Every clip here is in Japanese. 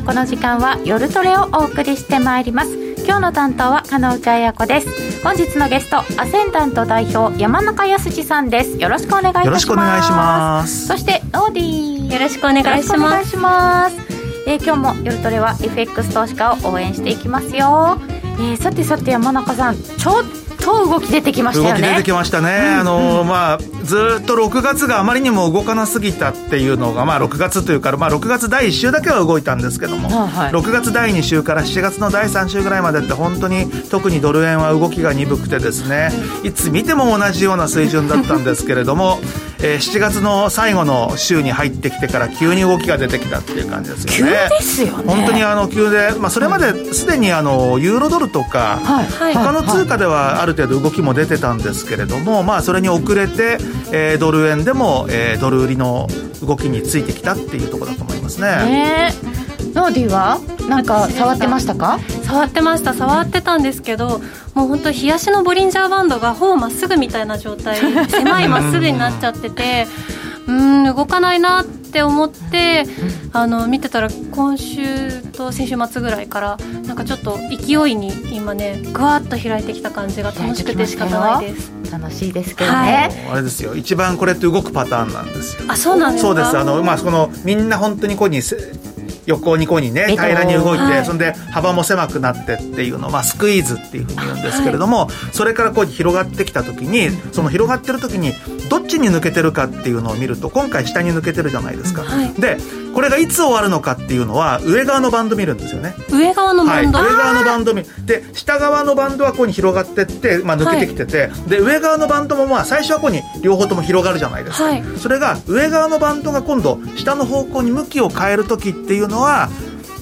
のこの時間は夜トレをお送りしてまいります。今日の担当は金内彩子です。本日のゲストアセンダント代表山中康さんです。よろしくお願いいたします。よろしくお願いします。そしてオーディよろしくお願いします。します。えー、今日も夜トレは FX 投資家を応援していきますよ、えー、さてさて山中さんちょっと動き出てきましたよね。動き出てきましたね、うん、あのまあずっと6月があまりにも動かなすぎたっていうのが、まあ、6月というか、まあ、6月第1週だけは動いたんですけども、はい、6月第2週から7月の第3週ぐらいまでって本当に特にドル円は動きが鈍くてですねいつ見ても同じような水準だったんですけれども えー、7月の最後の週に入ってきてから急に動きが出てきたっていう感じですよね。急ですよね。本当にあの急で、まあ、それまですでにあのユーロドルとか、はい、他の通貨ではある程度動きも出てたんですけれども、まあ、それに遅れて、えー、ドル円でも、えー、ドル売りの動きについてきたっていうところだと思いますね。ね。ノーディはなんか触ってましたか？触ってました。触ってたんですけどもう本当冷やしのボリンジャーバンドがほぼまっすぐみたいな状態。狭いまっすぐになっちゃっててうん動かないなって思ってあの見てたら今週と先週末ぐらいからなんかちょっと勢いに今ねぐわっと開いてきた感じが楽しくて仕方ないです。楽しいですけどね、はい、あれですよ。一番これって動くパターンなんですよ。あそうなんですそうです。あのまあこのみんな本当にこうに横にこうにね平らに動いて、はい、そんで幅も狭くなってっていうのを、まあ、スクイーズっていうふうに言うんですけれども、はい、それからこう広がってきた時にその広がってる時にどっちに抜けてるかっていうのを見ると今回下に抜けてるじゃないですか、はい、でこれがいつ終わるのかっていうのは上側のバンド見るんですよね。上側のバンド、はい、上側のバンド見で下側のバンドはこうに広がってって、まあ、抜けてきてて、はい、で上側のバンドもまあ最初はこうに両方とも広がるじゃないですか、はい、それが上側のバンドが今度下の方向に向きを変える時っていうのは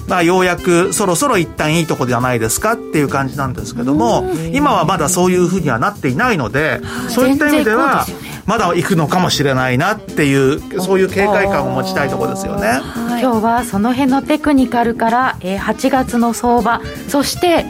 まあ、ようやくそろそろ一旦いいとこではないですかっていう感じなんですけども今はまだそういうふうにはなっていないのでそういった意味ではまだ行くのかもしれないなっていうそういう警戒感を持ちたいところですよね。今日はその辺のテクニカルから、えー、8月の相場そして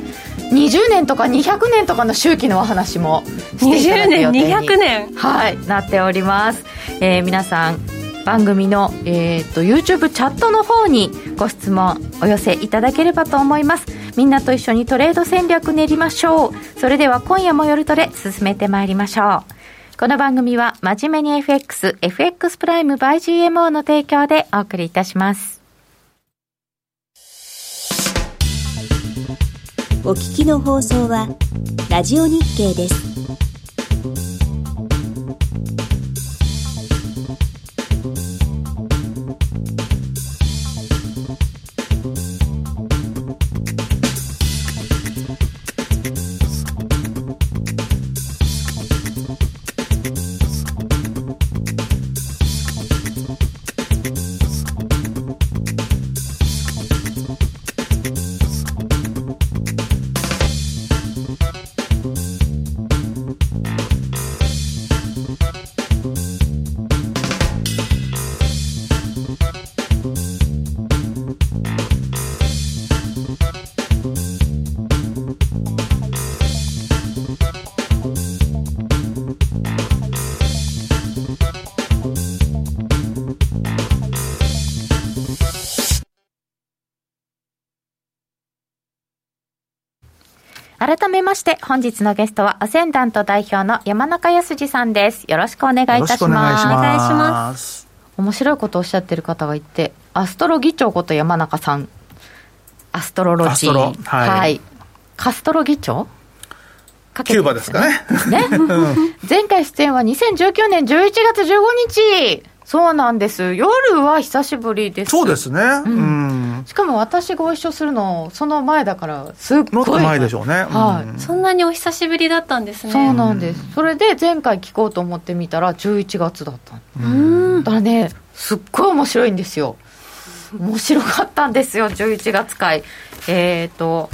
20年とか200年とかの周期のお話もしていただく予定に20年200年。はいなっております、えー、皆さん番組の、えーと、YouTube チャットの方にご質問お寄せいただければと思います。みんなと一緒にトレード戦略練りましょう。それでは今夜も夜トレ進めてまいりましょう。この番組は真面目に FX FX プライム by GMO の提供でお送りいたします。お聞きの放送はラジオ日経です。めまして本日のゲストはアセンダント代表の山中康さんです。よろしくお願いいたします。お願いします。面白いことをおっしゃってる方がいてアストロ議長こと山中さん。アストロロジー。はい、はい、カストロ議長キューバですかね。ね。前回出演は2019年11月15日。そうなんです。夜は久しぶりです。そうですね。うん。しかも私ご一緒するの、その前だから、すっごい。もっと前でしょうね。はい、そんなにお久しぶりだったんですね。そうなんです。それで前回聞こうと思ってみたら、11月だった。うん。だからね、すっごい面白いんですよ。面白かったんですよ、11月回。えっ、ー、と、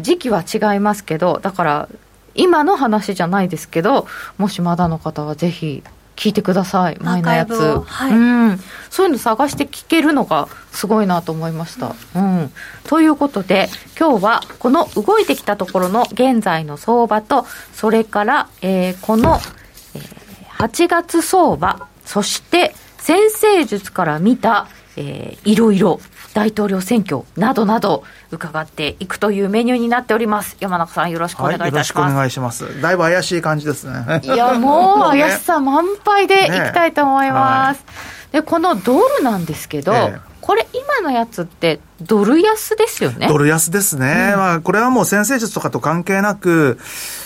時期は違いますけど、だから、今の話じゃないですけど、もしまだの方はぜひ聞いてください。前のやつ、はい、うん、そういうの探して聞けるのがすごいなと思いました、うん、ということで今日はこの動いてきたところの現在の相場とそれから、えー、この、えー、8月相場そして先生術から見たえー、いろいろ大統領選挙などなど伺っていくというメニューになっております。山中さんよろしくお願いいたします、はい、よろしくお願いします。だいぶ怪しい感じですね。いや もう怪しさ満杯でいきたいと思います、ねはい、でこのドルなんですけど、えーこれ、今のやつって、ドル安ですよね？ドル安ですね。うん、まあ、これはもう先生術とかと関係なく、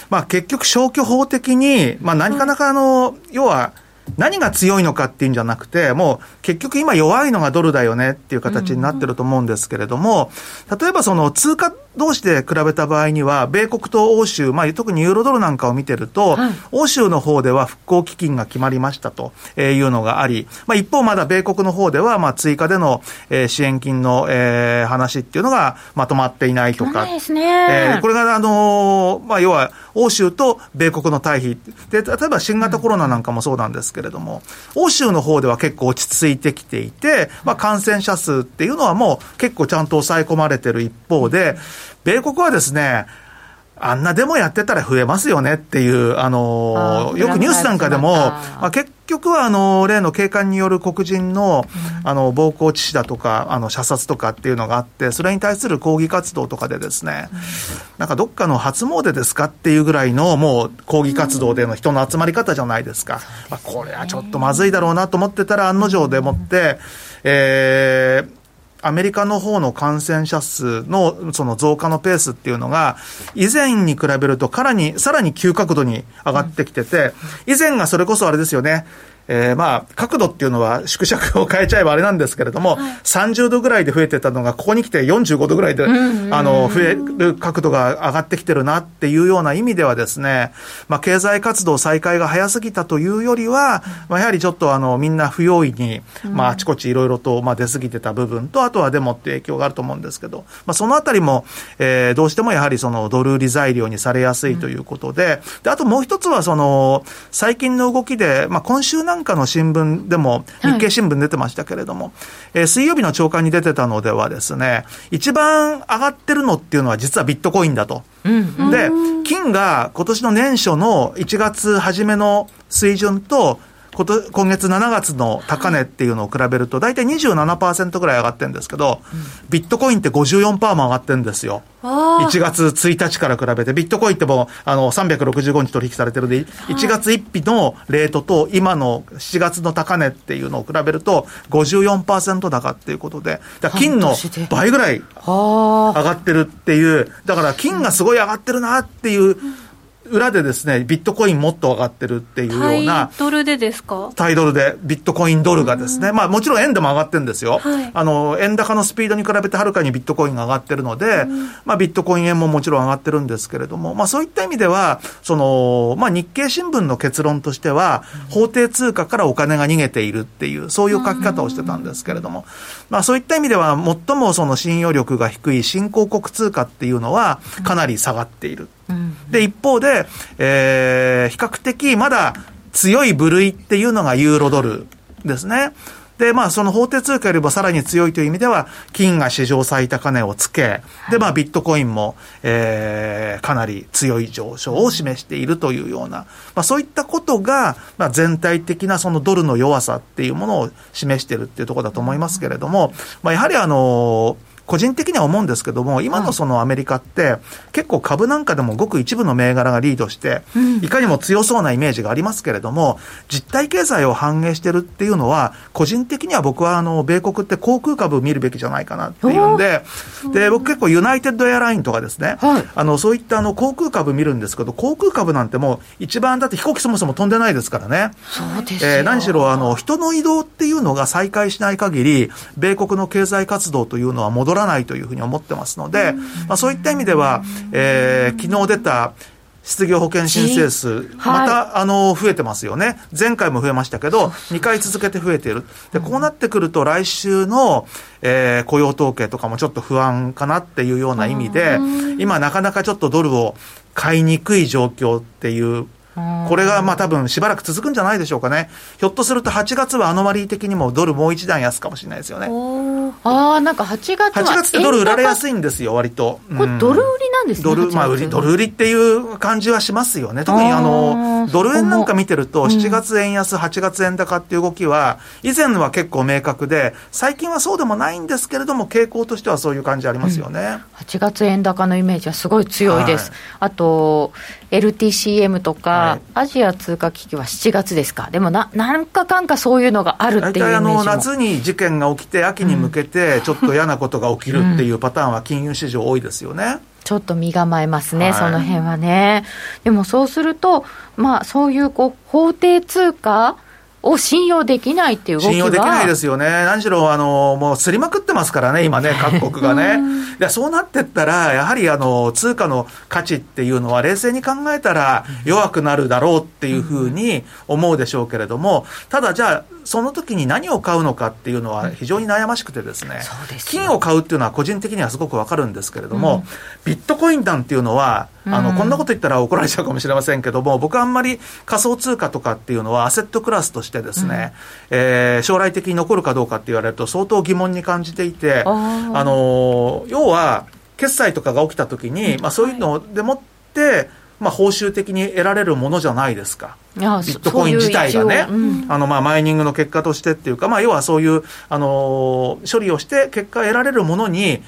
まあ、結局消去法的に、まあ、何かなかあの、要は、何が強いのかっていうんじゃなくて、もう結局今弱いのがドルだよねっていう形になってると思うんですけれども、例えばその通貨同士で比べた場合には、米国と欧州、まあ、特にユーロドルなんかを見てると、はい、欧州の方では復興基金が決まりましたというのがあり、まあ、一方まだ米国の方では、まあ、追加での支援金の、えー、話っていうのがまとまっていないとか。ですね。えー、これが、あのー、まあ、要は、欧州と米国の対比。で、例えば新型コロナなんかもそうなんですけれども、欧州の方では結構落ち着いてきていて、まあ、感染者数っていうのはもう結構ちゃんと抑え込まれてる一方で、米国はですね、あんなデモやってたら増えますよねっていう、あのよくニュースなんかでも、まあ、結局は、あの例の警官による黒人の、あの、暴行致死だとか、あの、射殺とかっていうのがあって、それに対する抗議活動とかでですね、なんかどっかの初詣ですかっていうぐらいの、もう、抗議活動での人の集まり方じゃないですか。まあ、これはちょっとまずいだろうなと思ってたら、案の定でもって、えー、アメリカの方の感染者数のその増加のペースっていうのが、以前に比べるとからに、さらに急角度に上がってきてて、以前がそれこそあれですよね、えー、まあ、角度っていうのは縮尺を変えちゃえばあれなんですけれども、はい、30度ぐらいで増えてたのが、ここに来て45度ぐらいで、あの、増える角度が上がってきてるなっていうような意味ではですね、まあ、経済活動再開が早すぎたというよりは、まあ、やはりちょっとあの、みんな不用意に、まあ、あちこちいろいろと、まあ、出過ぎてた部分と、あとはデモって影響があると思うんですけど、まあ、そのあたりも、えー、どうしてもやはりその、ドル売り材料にされやすいということで、で、あともう一つはその、最近の動きで、まあ、今週なんかの新聞でも、日経新聞出てましたけれども、はい、えー、水曜日の朝刊に出てたのではですね、一番上がってるのっていうのは実はビットコインだと。うん、で、金が今年の年初の1月初めの水準と、今月7月の高値っていうのを比べると、大体27%ぐらい上がってるんですけど、ビットコインって54%も上がってるんですよ。1月1日から比べて、ビットコインってもう、あの、365日取引されてるんで、1月1日のレートと、今の7月の高値っていうのを比べると、54%高っていうことで、金の倍ぐらい上がってるっていう、だから金がすごい上がってるなっていう、裏でですね、ビットコインもっと上がってるっていうような。タイドルでですか？タイドルで、ビットコインドルがですね、まあもちろん円でも上がってるんですよ。はい、あの、円高のスピードに比べてはるかにビットコインが上がってるので、まあビットコイン円ももちろん上がってるんですけれども、まあそういった意味では、その、まあ日経新聞の結論としては、法定通貨からお金が逃げているっていう、そういう書き方をしてたんですけれども、まあそういった意味では、最もその信用力が低い新興国通貨っていうのは、かなり下がっている。で、一方で、えー、比較的まだ強い部類っていうのがユーロドルですね。で、まあ、その法定通貨よりもさらに強いという意味では、金が史上最高値をつけ、で、まあ、ビットコインも、えー、かなり強い上昇を示しているというような、まあ、そういったことが、まあ、全体的なそのドルの弱さっていうものを示しているっていうところだと思いますけれども、まあ、やはりあのー個人的には思うんですけども、今のそのアメリカって、結構株なんかでもごく一部の銘柄がリードして、いかにも強そうなイメージがありますけれども、実体経済を反映してるっていうのは、個人的には僕はあの、米国って航空株見るべきじゃないかなっていうんで、で、僕結構ユナイテッドエアラインとかですね、あの、そういったあの、航空株見るんですけど、航空株なんてもう一番だって飛行機そもそも飛んでないですからね。そうですえー、何しろあの、人の移動っていうのが再開しない限り、米国の経済活動というのは戻らないというふうに思ってますので、まあ、そういった意味では、えー、昨日出た失業保険申請数、また、あの、増えてますよね。前回も増えましたけど、2回続けて増えている。で、こうなってくると、来週の、えー、雇用統計とかもちょっと不安かなっていうような意味で、今なかなかちょっとドルを買いにくい状況っていうこれがまあ多分しばらく続くんじゃないでしょうかね。ひょっとすると8月はアノマリー的にもドルもう一段安かもしれないですよね。ああ、なんか8月は8月ってドル売られやすいんですよ、割と。これドル売りなんですね。ドル、まあ、売り、ドル売りっていう感じはしますよね。特にあの、ドル円なんか見てると、7月円安、8月円高っていう動きは、以前は結構明確で、最近はそうでもないんですけれども、傾向としてはそういう感じありますよね。うん、8月円高のイメージはすごい強いです。はい、あと、LTCM とか、はい、アジア通貨危機は7月ですか？でもな、なんかかんかそういうのがあるっていうイメージも。大体あの、夏に事件が起きて、秋に向けて、ちょっと嫌なことが起きるっていうパターンは金融市場多いですよね。ちょっと身構えますね、はい、その辺はね。でもそうすると、まあ、そういうこう法定通貨を信用できないっていう動きは信用できないですよね。何しろ、あの、もうすりまくってますからね、今ね、各国がね。でそうなってったら、やはり、あの、通貨の価値っていうのは、冷静に考えたら弱くなるだろうっていうふうに思うでしょうけれども、ただじゃあ、その時に何を買うのかっていうのは非常に悩ましくてですね、金を買うっていうのは個人的にはすごくわかるんですけれども、うん、ビットコインなんていうのは、あの、こんなこと言ったら怒られちゃうかもしれませんけども、僕はあんまり仮想通貨とかっていうのはアセットクラスとしてですね、うん、えー、将来的に残るかどうかって言われると相当疑問に感じていて、あの、要は、決済とかが起きた時に、まあそういうのでもって、まあ、報酬的に得られるものじゃないですか。ビットコイン自体がね、ううあの、まあ、マイニングの結果としてっていうか、まあ、要はそういう、あのー、処理をして結果得られるものに、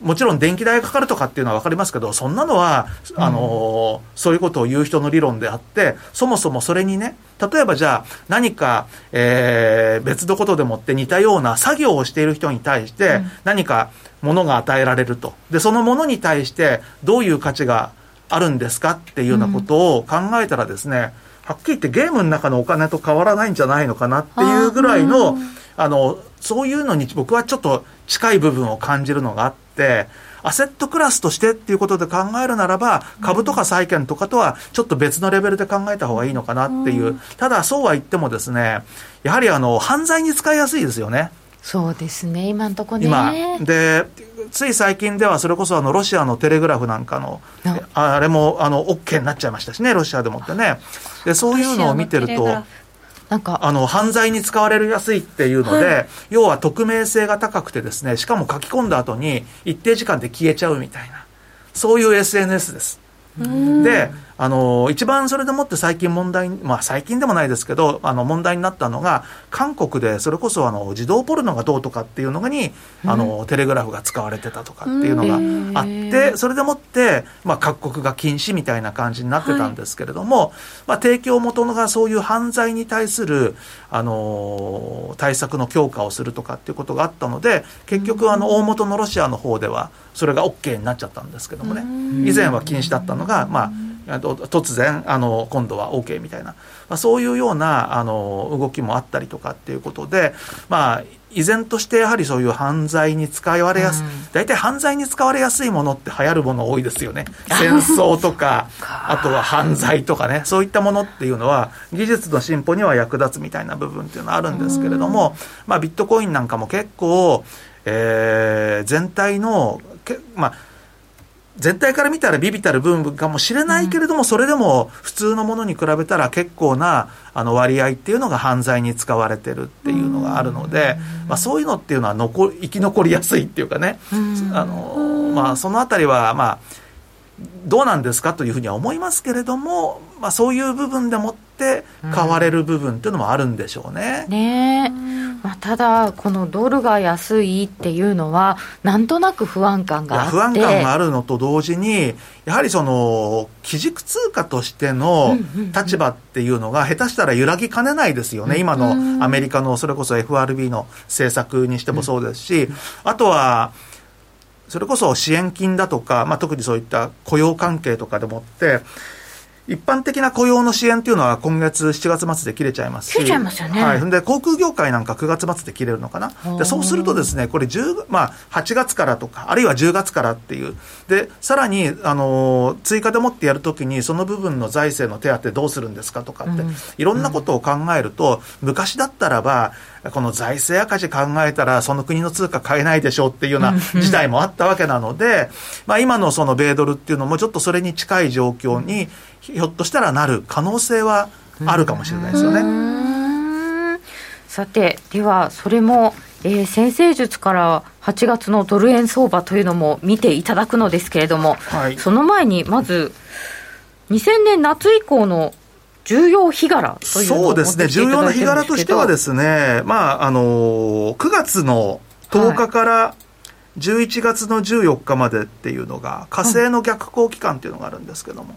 もちろん電気代がかかるとかっていうのは分かりますけど、そんなのは、あのー、そういうことを言う人の理論であって、そもそもそれにね、例えばじゃあ、何か、えー、別のことでもって似たような作業をしている人に対して、何かものが与えられると。で、そのものに対して、どういう価値があるんですかっていうようなことを考えたらですね、うん、はっきり言ってゲームの中のお金と変わらないんじゃないのかなっていうぐらいの、あの、そういうのに僕はちょっと近い部分を感じるのがあって、アセットクラスとしてっていうことで考えるならば、株とか債券とかとはちょっと別のレベルで考えた方がいいのかなっていう。ただそうは言ってもですね、やはりあの、犯罪に使いやすいですよね。そうですね、今のところね。今。で、つい最近ではそれこそあのロシアのテレグラフなんかのあれもあの OK になっちゃいましたしねロシアでもってね。でそういうのを見てるとなんか。あの犯罪に使われやすいっていうので、はい、要は匿名性が高くてですねしかも書き込んだ後に一定時間で消えちゃうみたいな。そういう SNS です。であの、一番それでもって最近問題、まあ最近でもないですけど、あの問題になったのが、韓国でそれこそあの児童ポルノがどうとかっていうのに、あの、テレグラフが使われてたとかっていうのがあって、それでもって、まあ各国が禁止みたいな感じになってたんですけれども、はい、まあ提供元がそういう犯罪に対する、あの、対策の強化をするとかっていうことがあったので、結局あの大元のロシアの方では、それが OK になっちゃったんですけどもね、以前は禁止だったのが、まあ、突然あの今度は OK みたいな、まあ、そういうようなあの動きもあったりとかっていうことで、まあ、依然としてやはりそういう犯罪に使われやすい、大体犯罪に使われやすいものって流行るもの多いですよね。戦争とか、あとは犯罪とかね、そういったものっていうのは、技術の進歩には役立つみたいな部分っていうのはあるんですけれども、まあビットコインなんかも結構、えー、全体の、けまあ、全体から見たらビビたる部分かもしれないけれども、それでも普通のものに比べたら結構なあの割合っていうのが犯罪に使われてるっていうのがあるので、まあ、そういうのっていうのは残生き残りやすいっていうかね、あのまあ、そのあたりは、まあ、どうなんですかというふうには思いますけれども、まあ、そういう部分でもって買われる部分っていうのもあるんでしょうね。うん、ねまあ、ただ、このドルが安いっていうのは、なんとなく不安感があって。不安感があるのと同時に、やはりその基軸通貨としての立場っていうのが、下手したら揺らぎかねないですよね、今のアメリカのそれこそ FRB の政策にしてもそうですし、あとは、それこそ支援金だとか、まあ、特にそういった雇用関係とかでもって、一般的な雇用の支援っていうのは今月7月末で切れちゃいますし。切れちゃいますよね。はい。で、航空業界なんか9月末で切れるのかな。で、そうするとですね、これ10、まあ、8月からとか、あるいは10月からっていう。で、さらに、あの、追加でもってやるときに、その部分の財政の手当どうするんですかとかって、うん、いろんなことを考えると、うん、昔だったらば、この財政赤字考えたら、その国の通貨買えないでしょうっていうような時代もあったわけなので、まあ今のその米ドルっていうのもちょっとそれに近い状況に、ひょっとしたらなる可能性はあるかもしれないですよね。さて、ではそれも、えー、先生術から8月のドル円相場というのも見ていただくのですけれども、はい、その前にまず、2000年夏以降の重要日柄というそうですね、重要な日柄としてはですね、まあ、あの、9月の10日から11月の14日までっていうのが、火星の逆行期間っていうのがあるんですけども、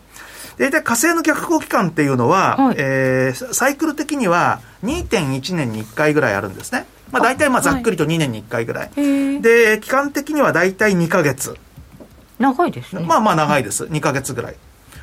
大体火星の逆行期間っていうのは、はい、えー、サイクル的には2.1年に1回ぐらいあるんですね。まあ、大体まあざっくりと2年に1回ぐらい。はい、で、期間的には大体2か月。長いですね。まあまあ長いです。2か月ぐらい。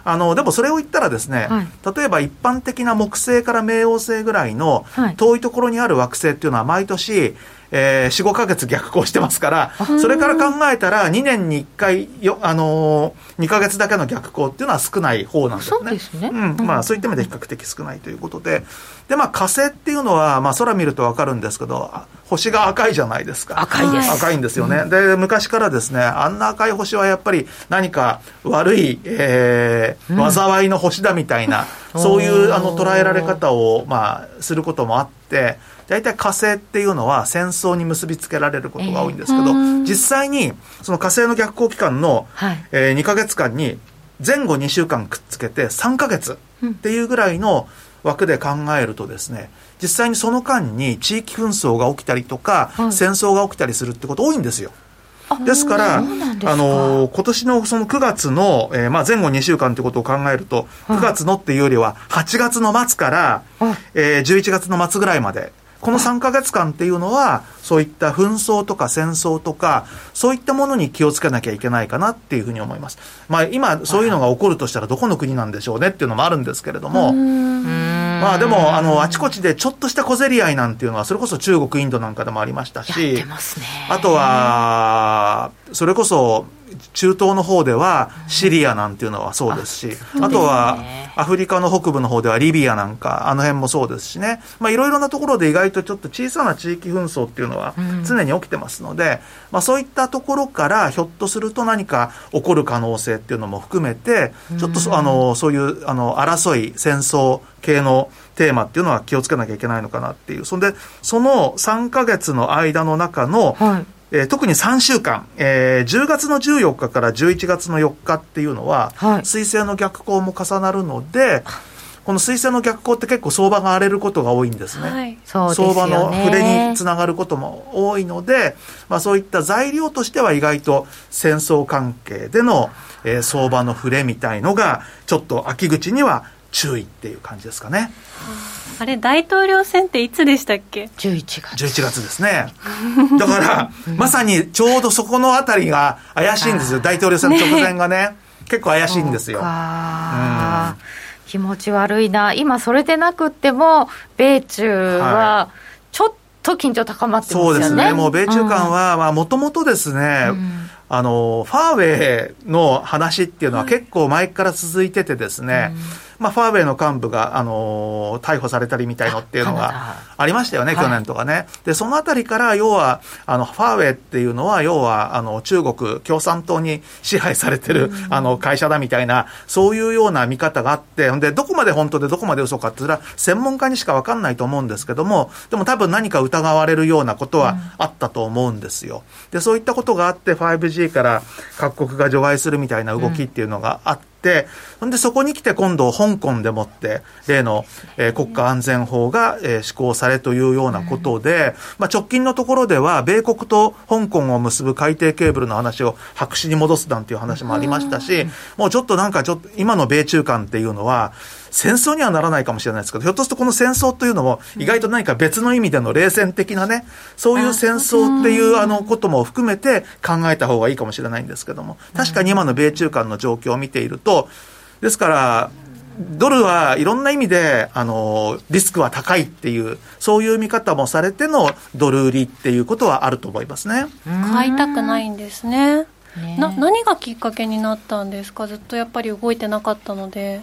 あのでもそれを言ったらですね、はい、例えば一般的な木星から冥王星ぐらいの遠いところにある惑星っていうのは毎年、えー、4、5か月逆行してますから、それから考えたら2年に1回よ、あのー、2か月だけの逆行っていうのは少ない方なんですね。そうですね。うん。まあそういった意味で比較的少ないということで、で、まあ火星っていうのは、まあ空見るとわかるんですけど、星が赤いじゃないですか。赤いです。赤いんですよね。うん、で、昔からですね、あんな赤い星はやっぱり何か悪い、えー、災いの星だみたいな、うん、そういうあの捉えられ方を、まあ、することもあって、大体火星っていうのは戦争に結びつけられることが多いんですけど、えー、実際にその火星の逆行期間の、はい、えー、2か月間に前後2週間くっつけて3か月っていうぐらいの枠で考えるとですね、実際にその間に地域紛争が起きたりとか、はい、戦争が起きたりするってこと多いんですよ。ですから、あの今年のその9月の、えー、まあ前後2週間ということを考えると、9月のっていうよりは、8月の末から、えー、11月の末ぐらいまでこの3か月間っていうのは、そういった紛争とか戦争とか、そういったものに気をつけなきゃいけないかなっていうふうに思います。まあ今、そういうのが起こるとしたらどこの国なんでしょうねっていうのもあるんですけれども、まあでも、あの、あちこちでちょっとした小競り合いなんていうのは、それこそ中国、インドなんかでもありましたし、あとは、それこそ、中東の方ではシリアなんていうのはそうですし、あとはアフリカの北部の方ではリビアなんか、あの辺もそうですしね、まあいろいろなところで意外とちょっと小さな地域紛争っていうのは常に起きてますので、まあそういったところからひょっとすると何か起こる可能性っていうのも含めて、ちょっとあの、そういうあの争い、戦争系のテーマっていうのは気をつけなきゃいけないのかなっていう。そんで、その3か月の間の中の、はい。えー、特に3週間、えー、10月の14日から11月の4日っていうのは、はい、水星の逆行も重なるので、この水星の逆行って結構相場が荒れることが多いんですね。はい、相場の触れにつながることも多いので、まあそういった材料としては意外と戦争関係での、えー、相場の触れみたいのが、ちょっと秋口には注意っていう感じですかね。あれ、大統領選っていつでしたっけ ?11 月。11月ですね。だから、まさにちょうどそこのあたりが怪しいんですよ。大統領選の直前がね。ね結構怪しいんですよ。気持ち悪いな。今それでなくっても、米中は、ちょっと緊張高まってますよね。そうですね。もう米中間は、まあ、もともとですね、うんあの、ファーウェイの話っていうのは結構前から続いててですね、まあ、ファーウェイの幹部が、あの逮捕されたりみたいのっていうのがありましたよね、去年とかね。で、そのあたりから、要は、あの、ファーウェイっていうのは、要は、あの、中国共産党に支配されてる、あの、会社だみたいな、そういうような見方があって、で、どこまで本当でどこまで嘘かって言ったら、専門家にしかわかんないと思うんですけども、でも多分何か疑われるようなことはあったと思うんですよ。で、そういったことがあって、5G から各国が除外するみたいな動きっていうのがあって、ほんでそこに来て今度香港でもって例の、えー、国家安全法が、えー、施行されというようなことで、まあ、直近のところでは米国と香港を結ぶ海底ケーブルの話を白紙に戻すなんていう話もありましたし、もうちょっとなんかちょっと今の米中間っていうのは戦争にはならないかもしれないですけど、ひょっとするとこの戦争というのも、意外と何か別の意味での冷戦的なね、そういう戦争っていうあのことも含めて考えた方がいいかもしれないんですけども、確かに今の米中間の状況を見ていると、ですから、ドルはいろんな意味で、あの、リスクは高いっていう、そういう見方もされてのドル売りっていうことはあると思いますね。買いたくないんですね。ねな何がきっかけになったんですか？ずっとやっぱり動いてなかったので。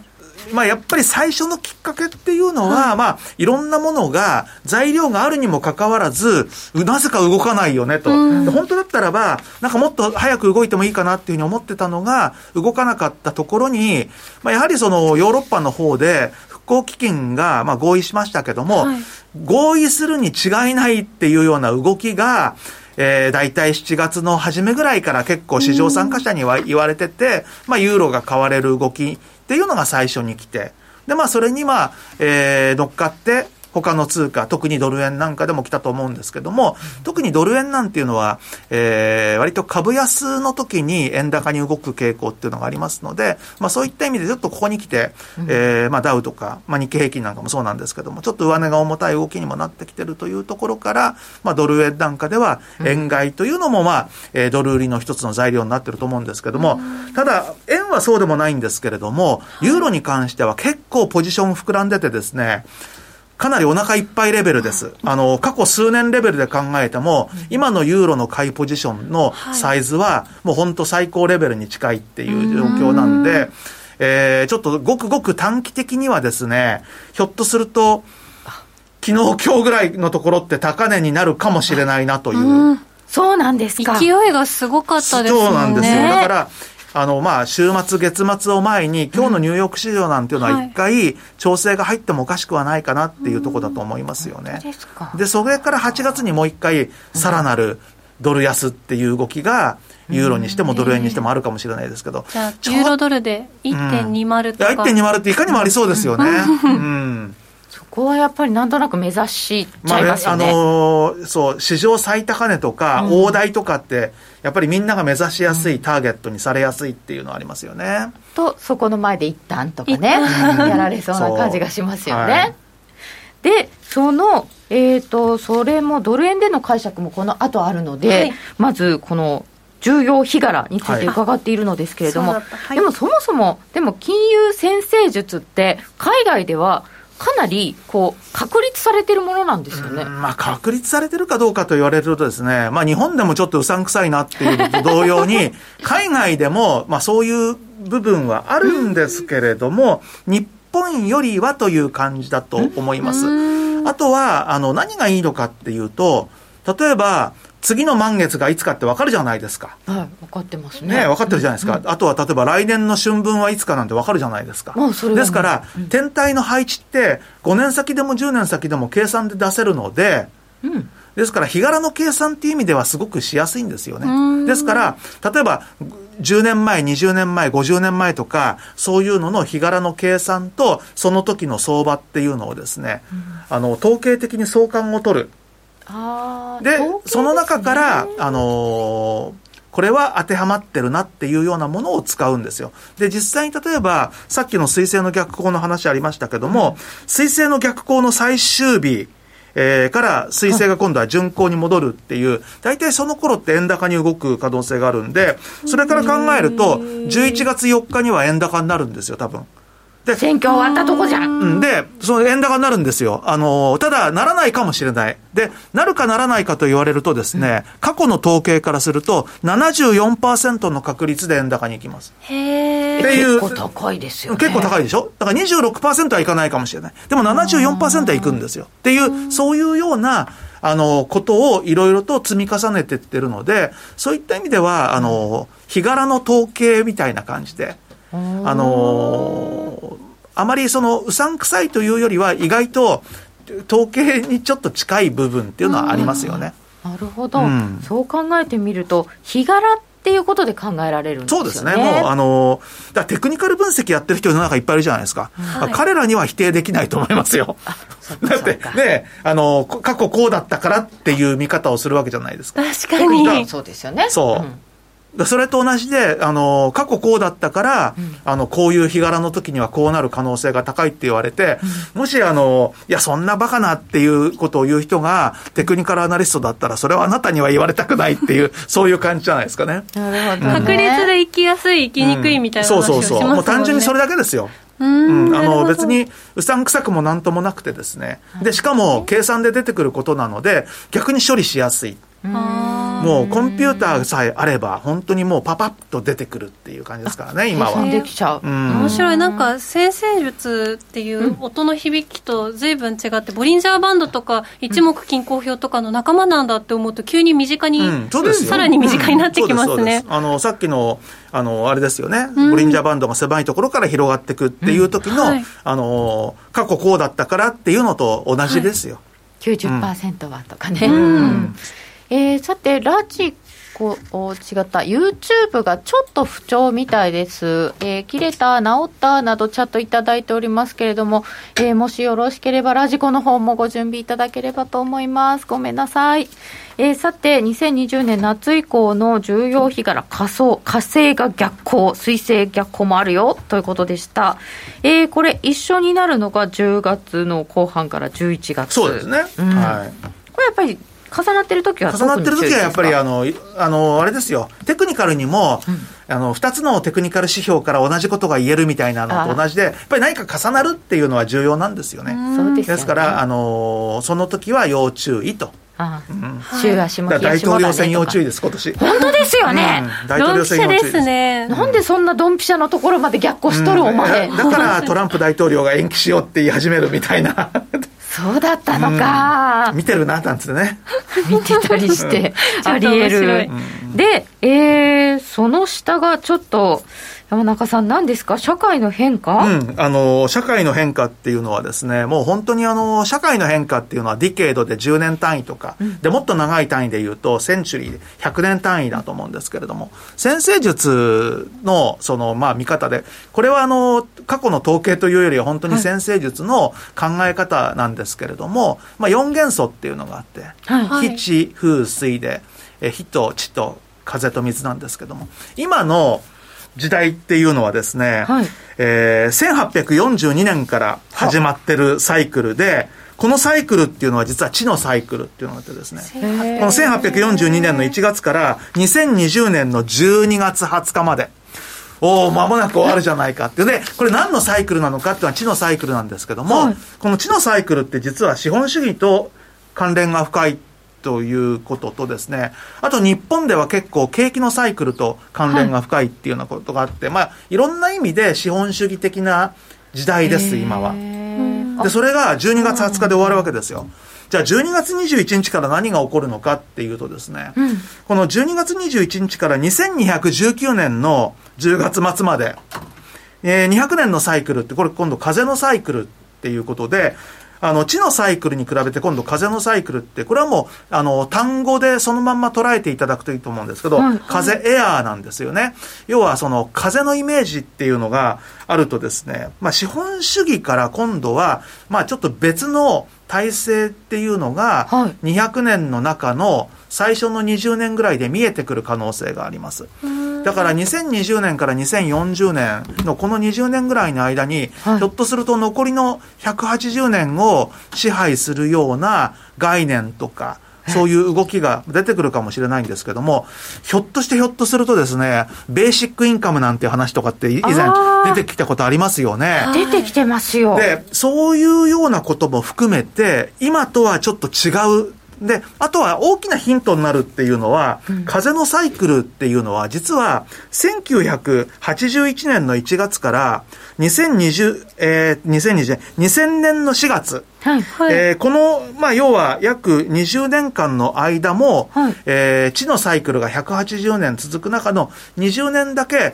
まあ、やっぱり最初のきっかけっていうのは、はい、まあ、いろんなものが、材料があるにもかかわらず、なぜか動かないよねと。本当だったらば、なんかもっと早く動いてもいいかなっていうふうに思ってたのが、動かなかったところに、まあ、やはりそのヨーロッパの方で、復興基金がまあ合意しましたけども、はい、合意するに違いないっていうような動きが、えー、大体7月の初めぐらいから結構市場参加者には言われてて、まあ、ユーロが買われる動きっていうのが最初に来て、で、まあ、それにまあ、えー、乗っかって、他の通貨、特にドル円なんかでも来たと思うんですけども、特にドル円なんていうのは、えー、割と株安の時に円高に動く傾向っていうのがありますので、まあそういった意味でちょっとここに来て、えー、まあダウとか、まあ日経平均なんかもそうなんですけども、ちょっと上値が重たい動きにもなってきてるというところから、まあドル円なんかでは円買いというのもまあ、えー、ドル売りの一つの材料になってると思うんですけども、ただ円はそうでもないんですけれども、ユーロに関しては結構ポジション膨らんでてですね、かなりお腹いっぱいレベルです。あの、過去数年レベルで考えても、今のユーロの買いポジションのサイズは、もう本当最高レベルに近いっていう状況なんで、えー、ちょっとごくごく短期的にはですね、ひょっとすると、昨日今日ぐらいのところって高値になるかもしれないなという。そうなんですか。勢いがすごかったですね。そうなんですよ。だから、あの、まあ、週末、月末を前に、今日のニューヨーク市場なんていうのは一回、調整が入ってもおかしくはないかなっていうところだと思いますよね。でそれから8月にもう一回、さらなるドル安っていう動きが、ユーロにしてもドル円にしてもあるかもしれないですけど。じゃあ、ユーロドルで1.20とか。うん、1.20っていかにもありそうですよね。うんこはやっぱりなんとなく目指しちゃいますよね。まあ、あのー、そう、史上最高値とか、大台とかって、やっぱりみんなが目指しやすいターゲットにされやすいっていうのはありますよね。と、そこの前で一旦とかね、やられそうな感じがしますよね。はい、で、その、えっ、ー、と、それもドル円での解釈もこの後あるので、はい、まずこの、重要日柄について伺っているのですけれども、はい。はい、でもそもそも、でも金融先生術って海外ではかなりこう確立されてるものなんですよね、まあ、確立されてるかどうかと言われるとですね、まあ、日本でもちょっとうさんくさいなっていうのと同様に、海外でも、まあ、そういう部分はあるんですけれども、日本よりはという感じだと思います。あとは、あの、何がいいのかっていうと、例えば、次の満月がいつかって分かるじゃないですか。はい、分かってますね。ね分かってるじゃないですか。うん、あとは例えば来年の春分はいつかなんて分かるじゃないですか。ですから、うん、天体の配置って5年先でも10年先でも計算で出せるので、うん、ですから日柄の計算っていう意味ではすごくしやすいんですよね。ですから、例えば、10年前、20年前、50年前とか、そういうのの日柄の計算と、その時の相場っていうのをですね、あの、統計的に相関を取る。で、その中から、あのー、これは当てはまってるなっていうようなものを使うんですよ。で、実際に例えば、さっきの水星の逆行の話ありましたけども、うん、水星の逆行の最終日、えー、から水星が今度は巡行に戻るっていう、大体その頃って円高に動く可能性があるんで、それから考えると、11月4日には円高になるんですよ、多分。で、選挙終わったとこじゃん。で、その円高になるんですよ。あの、ただ、ならないかもしれない。で、なるかならないかと言われるとですね、過去の統計からすると、74%の確率で円高に行きます。へっていう。結構高いですよ、ね、結構高いでしょ？だから26%はいかないかもしれない。でも74%はいくんですよ。っていう、そういうような、あの、ことをいろいろと積み重ねていってるので、そういった意味では、あの、日柄の統計みたいな感じで、あのあまりそのうさんくさいというよりは意外と統計にちょっと近い部分っていうのはありますよね。なるほど、うん、そう考えてみると日柄っていうことで考えられるんですね。そうですね。もう、あの、だテクニカル分析やってる人の中いっぱいいるじゃないですか。はい、彼らには否定できないと思いますよ。だって、ね、あの、過去こうだったからっていう見方をするわけじゃないですか。確かに。そうですよね。そう。うんそれと同じで、あの、過去こうだったから、うん、あの、こういう日柄の時にはこうなる可能性が高いって言われて、うん、もし、あの、いや、そんなバカなっていうことを言う人が、テクニカルアナリストだったら、それはあなたには言われたくないっていう、そういう感じじゃないですかね。なるほど、ね、確率で生きやすい、生きにくいみたいな話をしますもんね、そうそう。そう。もう単純にそれだけですよ。うん、あの別にうさんくさくもなんともなくてですね、でしかも計算で出てくることなので逆に処理しやすいもうコンピューターさえあれば本当にもうパパッと出てくるっていう感じですからね今は。できちゃう、うん、面白いなんか先生術っていう音の響きと随分違ってボリンジャーバンドとか一目均衡表とかの仲間なんだって思うと急に身近に、うん、さらに身近になってきますね、あのさっきのあのあれですよね、ボリンジャーバンドが狭いところから広がっていくっていう時の、はい、あの過去こうだったからっていうのと同じですよ、はい、90%はとかね、うんえー、さて、ラジこう違った。YouTube がちょっと不調みたいです、えー、切れた治ったなどチャットいただいておりますけれども、えー、もしよろしければラジコの方もご準備いただければと思います。ごめんなさい、えー、さて2020年夏以降の重要日柄仮想火星が逆行。水星逆行もあるよ。ということでした、えー、これ一緒になるのが10月の後半から11月。そうですね、うん、はい。これやっぱり重なってる時は重なってる時はやっぱりあのあのあれですよ。テクニカルにも、うん、あの2つのテクニカル指標から同じことが言えるみたいなのと同じでやっぱり何か重なるっていうのは重要なんですよね。ですからあのその時は要注意と。ああ。うん、週足も大統領選要注意です、今年。本当ですよね、うん、大統領選要注意です。ね、なんでそんなドンピシャのところまで逆行しとる、お前。だからトランプ大統領が延期しようって言い始めるみたいなそうだったのか、見てるななんつってね。見てたりして。ありえる、で、えー、その下がちょっと山中さん、何ですか、社会の変化、うん、あの社会の変化っていうのはですね、もう本当にあの社会の変化っていうのは、ディケードで10年単位とか、うん、でもっと長い単位でいうと、センチュリーで100年単位だと思うんですけれども、先生術のその、まあ、見方で、これはあの過去の統計というよりは、本当に先生術の考え方なんですけれども、はい、まあ、4元素っていうのがあって、はい、火、地、風、水で、え火と地と風と水なんですけども、今の時代っていうのはですね、はい、えー、1842年から始まってるサイクルで、このサイクルっていうのは実は地のサイクルっていうのがあってですね、この1842年の1月から2020年の12月20日まで、おお、間もなく終わるじゃないかっていう。で、これ何のサイクルなのかっていうのは地のサイクルなんですけども、はい、この地のサイクルって実は資本主義と関連が深いということとですね、あと日本では結構景気のサイクルと関連が深いっていうようなことがあって、はい、まあ、いろんな意味で資本主義的な時代です、今は。で、それが12月20日で終わるわけですよ。じゃあ12月21日から何が起こるのかっていうとですね、うん、この12月21日から2219年の10月末まで、えー、200年のサイクルって、これ今度風のサイクルっていうことで、あの、地のサイクルに比べて今度風のサイクルって、これはもう、あの、単語でそのまんま捉えていただくといいと思うんですけど、はい、風、エアーなんですよね。要はその風のイメージっていうのがあるとですね、まあ資本主義から今度は、まあちょっと別の体制っていうのが、200年の中の最初の20年ぐらいで見えてくる可能性があります。だから2020年から2040年のこの20年ぐらいの間に、はい、ひょっとすると残りの180年を支配するような概念とか、そういう動きが出てくるかもしれないんですけども、ひょっとしてひょっとするとですね、ベーシックインカムなんていう話とかって以前出てきたことありますよね。出てきてますよ。で、そういうようなことも含めて、今とはちょっと違うで、あとは大きなヒントになるっていうのは、うん、風のサイクルっていうのは、実は1981年の1月から2020、えー、2020年、2000年の4月、はいはい、えー、この、まあ、要は約20年間の間も、はい、えー、地のサイクルが180年続く中の20年だけ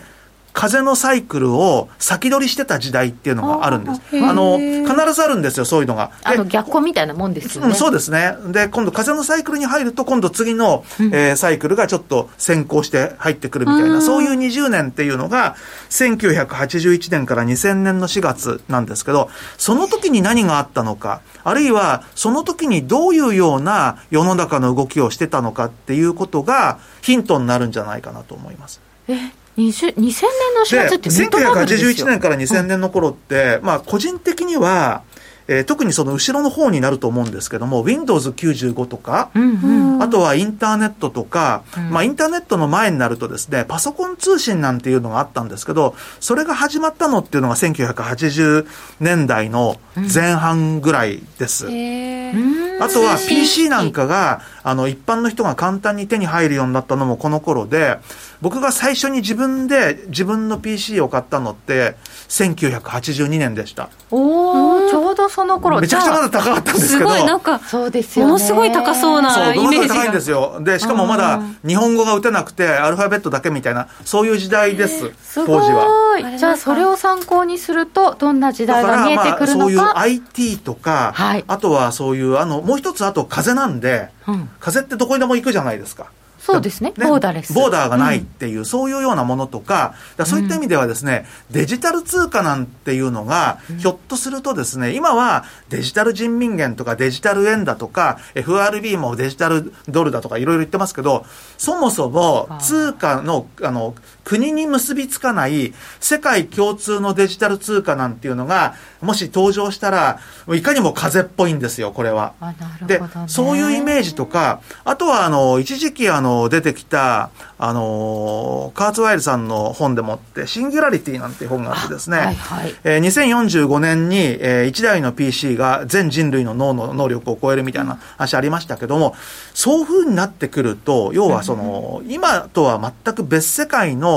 風のサイクルを先取りしてた時代っていうのがあるんです。あの、必ずあるんですよ、そういうのが。あの、逆行みたいなもんですよね、うん。そうですね。で、今度風のサイクルに入ると、今度次の、うん、えー、サイクルがちょっと先行して入ってくるみたいな、そういう20年っていうのが、1981年から2000年の4月なんですけど、その時に何があったのか、あるいは、その時にどういうような世の中の動きをしてたのかっていうことが、ヒントになるんじゃないかなと思います。え2000年の4月って1981年から2000年の頃って、まあ個人的には、えー、特にその後ろの方になると思うんですけども、Windows95 とか、うんうん、あとはインターネットとか、うん、まあインターネットの前になるとですね、パソコン通信なんていうのがあったんですけど、それが始まったのっていうのが1980年代の前半ぐらいです。うん、あとは PC なんかが、あの、一般の人が簡単に手に入るようになったのもこの頃で、僕が最初に自分で自分の PC を買ったのって1982年でした。おおちょうどその頃。めちゃくちゃまだ高かったんですけど。すごいなんかそうですよ、ものすごい高そうなイメージそうものすごい高いんですよ。でしかもまだ日本語が打てなくてアルファベットだけみたいなそういう時代です当時は。じゃあそれを参考にするとどんな時代が見えてくるのか。そういう IT とか、はい、あとはそういうあのもう一つあと風なんで、うん、風ってどこにでも行くじゃないですか。そうですね、ね、ボーダーレス。ボーダーがないっていう、うん、そういうようなものとか、そういった意味ではですね、うん、デジタル通貨なんていうのが、ひょっとするとですね、今はデジタル人民元とかデジタル円だとか、FRB もデジタルドルだとかいろいろ言ってますけど、そもそも通貨の、あの、国に結びつかない世界共通のデジタル通貨なんていうのが、もし登場したら、いかにも風っぽいんですよ、これは。ね、で、そういうイメージとか、あとは、あの、一時期、あの、出てきた、あの、カーツワイルさんの本でもって、シンギュラリティなんていう本があってですね、はいはい、えー、2045年に、えー、1台の PC が全人類の脳の能力を超えるみたいな話ありましたけども、そういうふうになってくると、要はその、今とは全く別世界の、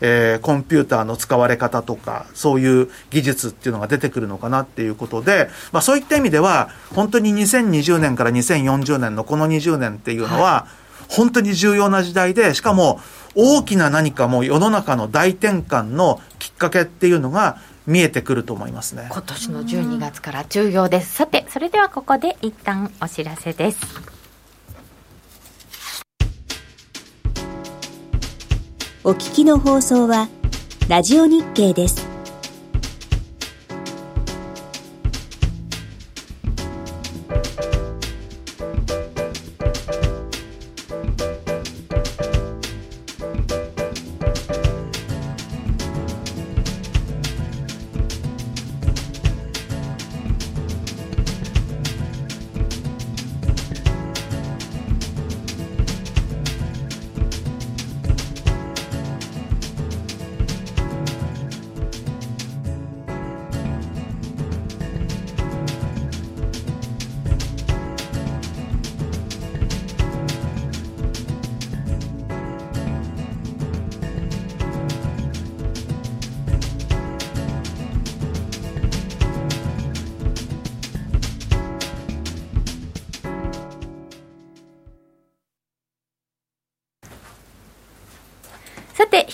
えー、コンピューターの使われ方とか、そういう技術っていうのが出てくるのかなっていうことで、まあそういった意味では、本当に2020年から2040年のこの20年っていうのは、本当に重要な時代で、しかも大きな何かもう世の中の大転換のきっかけっていうのが見えてくると思いますね。今年の12月から重要です。さて、それではここで一旦お知らせです。お聞きの放送は、ラジオ日経です。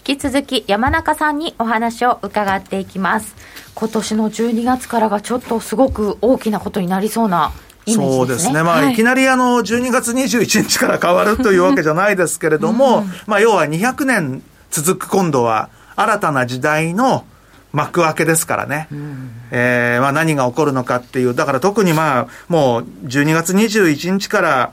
引き続き山中さんにお話を伺っていきます。今年の12月からがちょっとすごく大きなことになりそうなね、そうですね。まあ、はい、いきなりあの、12月21日から変わるというわけじゃないですけれども、うん、まあ、要は200年続く今度は、新たな時代の幕開けですからね。うん、えー、まあ、何が起こるのかっていう、だから特にまあ、もう12月21日から、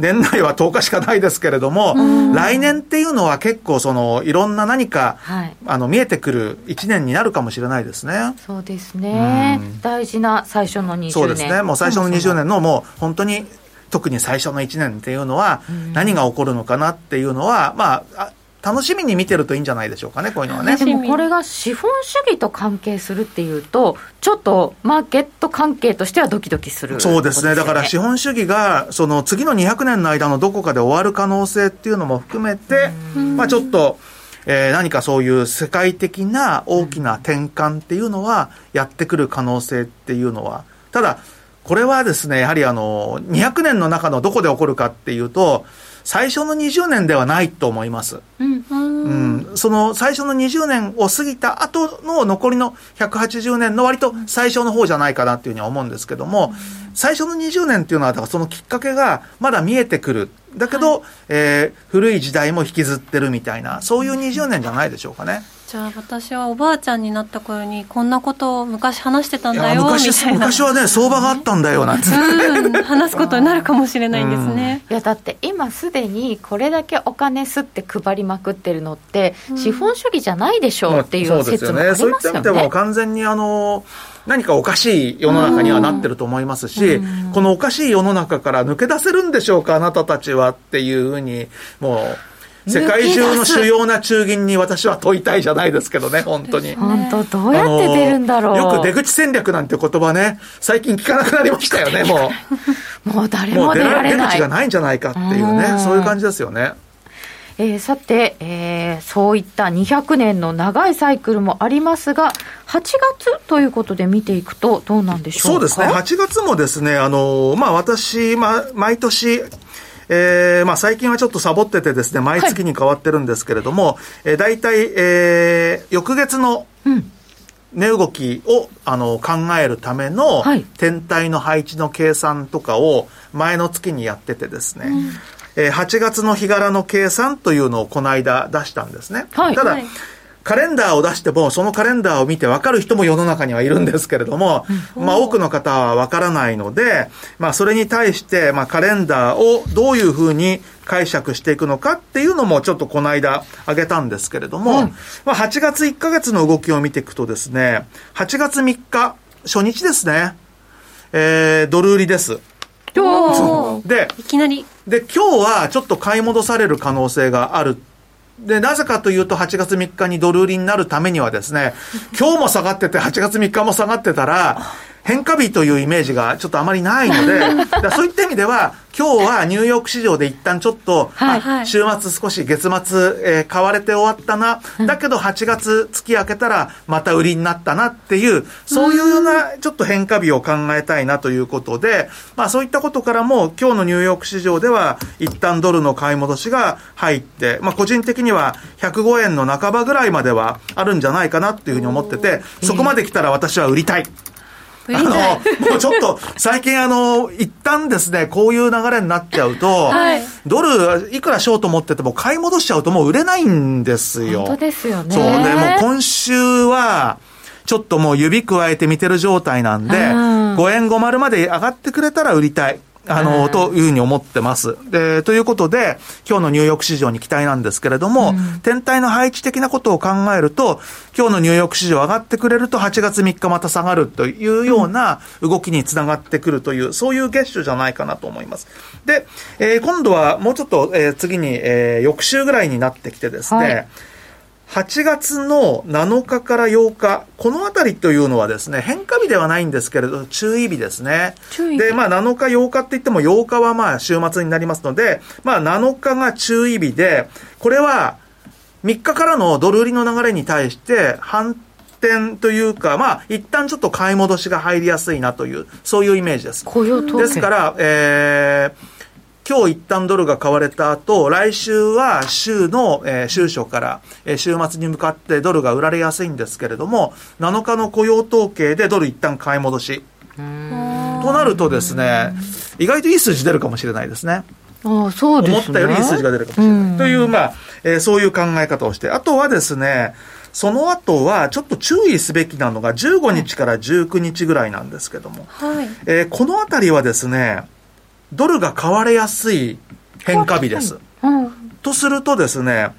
年内は10日しかないですけれども、来年っていうのは結構そのいろんな何か、はい、あの見えてくる1年になるかもしれないですね。そうですね。大事な最初の20年。そうですね。もう最初の20年のもう本当に特に最初の1年っていうのは何が起こるのかなっていうのは、まあ、楽しみに見てるといいんじゃないでしょうかね、こういうのはね。でもこれが資本主義と関係するっていうと、ちょっとマーケット関係としてはドキドキする、ね、そうですね、だから資本主義が、その次の200年の間のどこかで終わる可能性っていうのも含めて、まあちょっと、えー、何かそういう世界的な大きな転換っていうのはやってくる可能性っていうのは、ただ、これはですね、やはりあの、200年の中のどこで起こるかっていうと、最初の20年ではないと思います。うん、うん、その最初の20年を過ぎた後の残りの180年の割と最初の方じゃないかなっていうふうには思うんですけども、最初の20年っていうのは、だからそのきっかけがまだ見えてくる。だけど、はい、えー、古い時代も引きずってるみたいな、そういう20年じゃないでしょうかね。じゃあ私はおばあちゃんになった頃にこんなことを昔話してたんだよみたいな。昔はね相場があったんだよなんて、うん、話すことになるかもしれないんですね、いやだって今すでにこれだけお金すって配りまくってるのって、資本主義じゃないでしょうっていう説もありますよね、そういった意味でも完全にあの何かおかしい世の中にはなってると思いますし、このおかしい世の中から抜け出せるんでしょうか、あなたたちはっていうふうに、もう、世界中の主要な中銀に私は問いたいじゃないですけどね、本当に。本当、どうやって出るんだろう。よく出口戦略なんて言葉ね、最近聞かなくなりましたよね、もう。もう誰も出られない。出口がないんじゃないかっていうね、そういう感じですよね。えー、さて、えー、そういった200年の長いサイクルもありますが、8月ということで見ていくと、どうなんでしょうか？そうですね、8月もですね、あのまあ、私、まあ、毎年、えー、まあ最近はちょっとサボっててですね、毎月に変わってるんですけれども、はい、えー、大体、えー、翌月の、うん。値動きをあの考えるための、天体の配置の計算とかを前の月にやっててですね、うん、えー、8月の日柄の計算というのをこの間出したんですね。はい、ただ、はいカレンダーを出しても、そのカレンダーを見て分かる人も世の中にはいるんですけれども、まあ多くの方は分からないので、まあそれに対して、まあカレンダーをどういうふうに解釈していくのかっていうのもちょっとこの間挙げたんですけれども、まあ8月1ヶ月の動きを見ていくとですね、8月3日、初日ですね、えー、ドル売りです。で、いきなり。で、今日はちょっと買い戻される可能性があるで、なぜかというと、8月3日にドル売りになるためにはですね、今日も下がってて、8月3日も下がってたら、変化日というイメージがちょっとあまりないので、そういった意味では、今日はニューヨーク市場で一旦ちょっと、はいはい、週末少し月末、えー、買われて終わったな、だけど8月月明けたらまた売りになったなっていう、そういうようなちょっと変化日を考えたいなということで、まあそういったことからも今日のニューヨーク市場では一旦ドルの買い戻しが入って、まあ個人的には105円の半ばぐらいまではあるんじゃないかなっていうふうに思ってて、そこまで来たら私は売りたい。あの、もうちょっと、最近あの、一旦ですね、こういう流れになっちゃうと、はい、ドル、いくらショート持ってても買い戻しちゃうともう売れないんですよ。本当ですよね。そうね、もう今週は、ちょっともう指加えて見てる状態なんで、5円50まで上がってくれたら売りたい。あの、というふうに思ってます。で、ということで、今日のニューヨーク市場に期待なんですけれども、うん、天体の配置的なことを考えると、今日のニューヨーク市場上がってくれると8月3日また下がるというような動きにつながってくるという、そういう月週じゃないかなと思います。で、えー、今度はもうちょっと、えー、次に、えー、翌週ぐらいになってきてですね、はい8月の7日から8日、このあたりというのはですね、変化日ではないんですけれど、注意日ですね。で、まあ7日、8日って言っても8日はまあ週末になりますので、まあ7日が注意日で、これは3日からのドル売りの流れに対して反転というか、まあ一旦ちょっと買い戻しが入りやすいなという、そういうイメージです。ですから、えー、今日一旦ドルが買われた後、来週は週の、えー、週初から、えー、週末に向かってドルが売られやすいんですけれども、7日の雇用統計でドル一旦買い戻し。となるとですね、意外といい数字出るかもしれないですね。あそうですね。思ったよりいい数字が出るかもしれない。という、まあ、えー、そういう考え方をして、あとはですね、その後はちょっと注意すべきなのが15日から19日ぐらいなんですけども、はい、えー、このあたりはですね、ドルが買われやすい変化日です。とするとですね、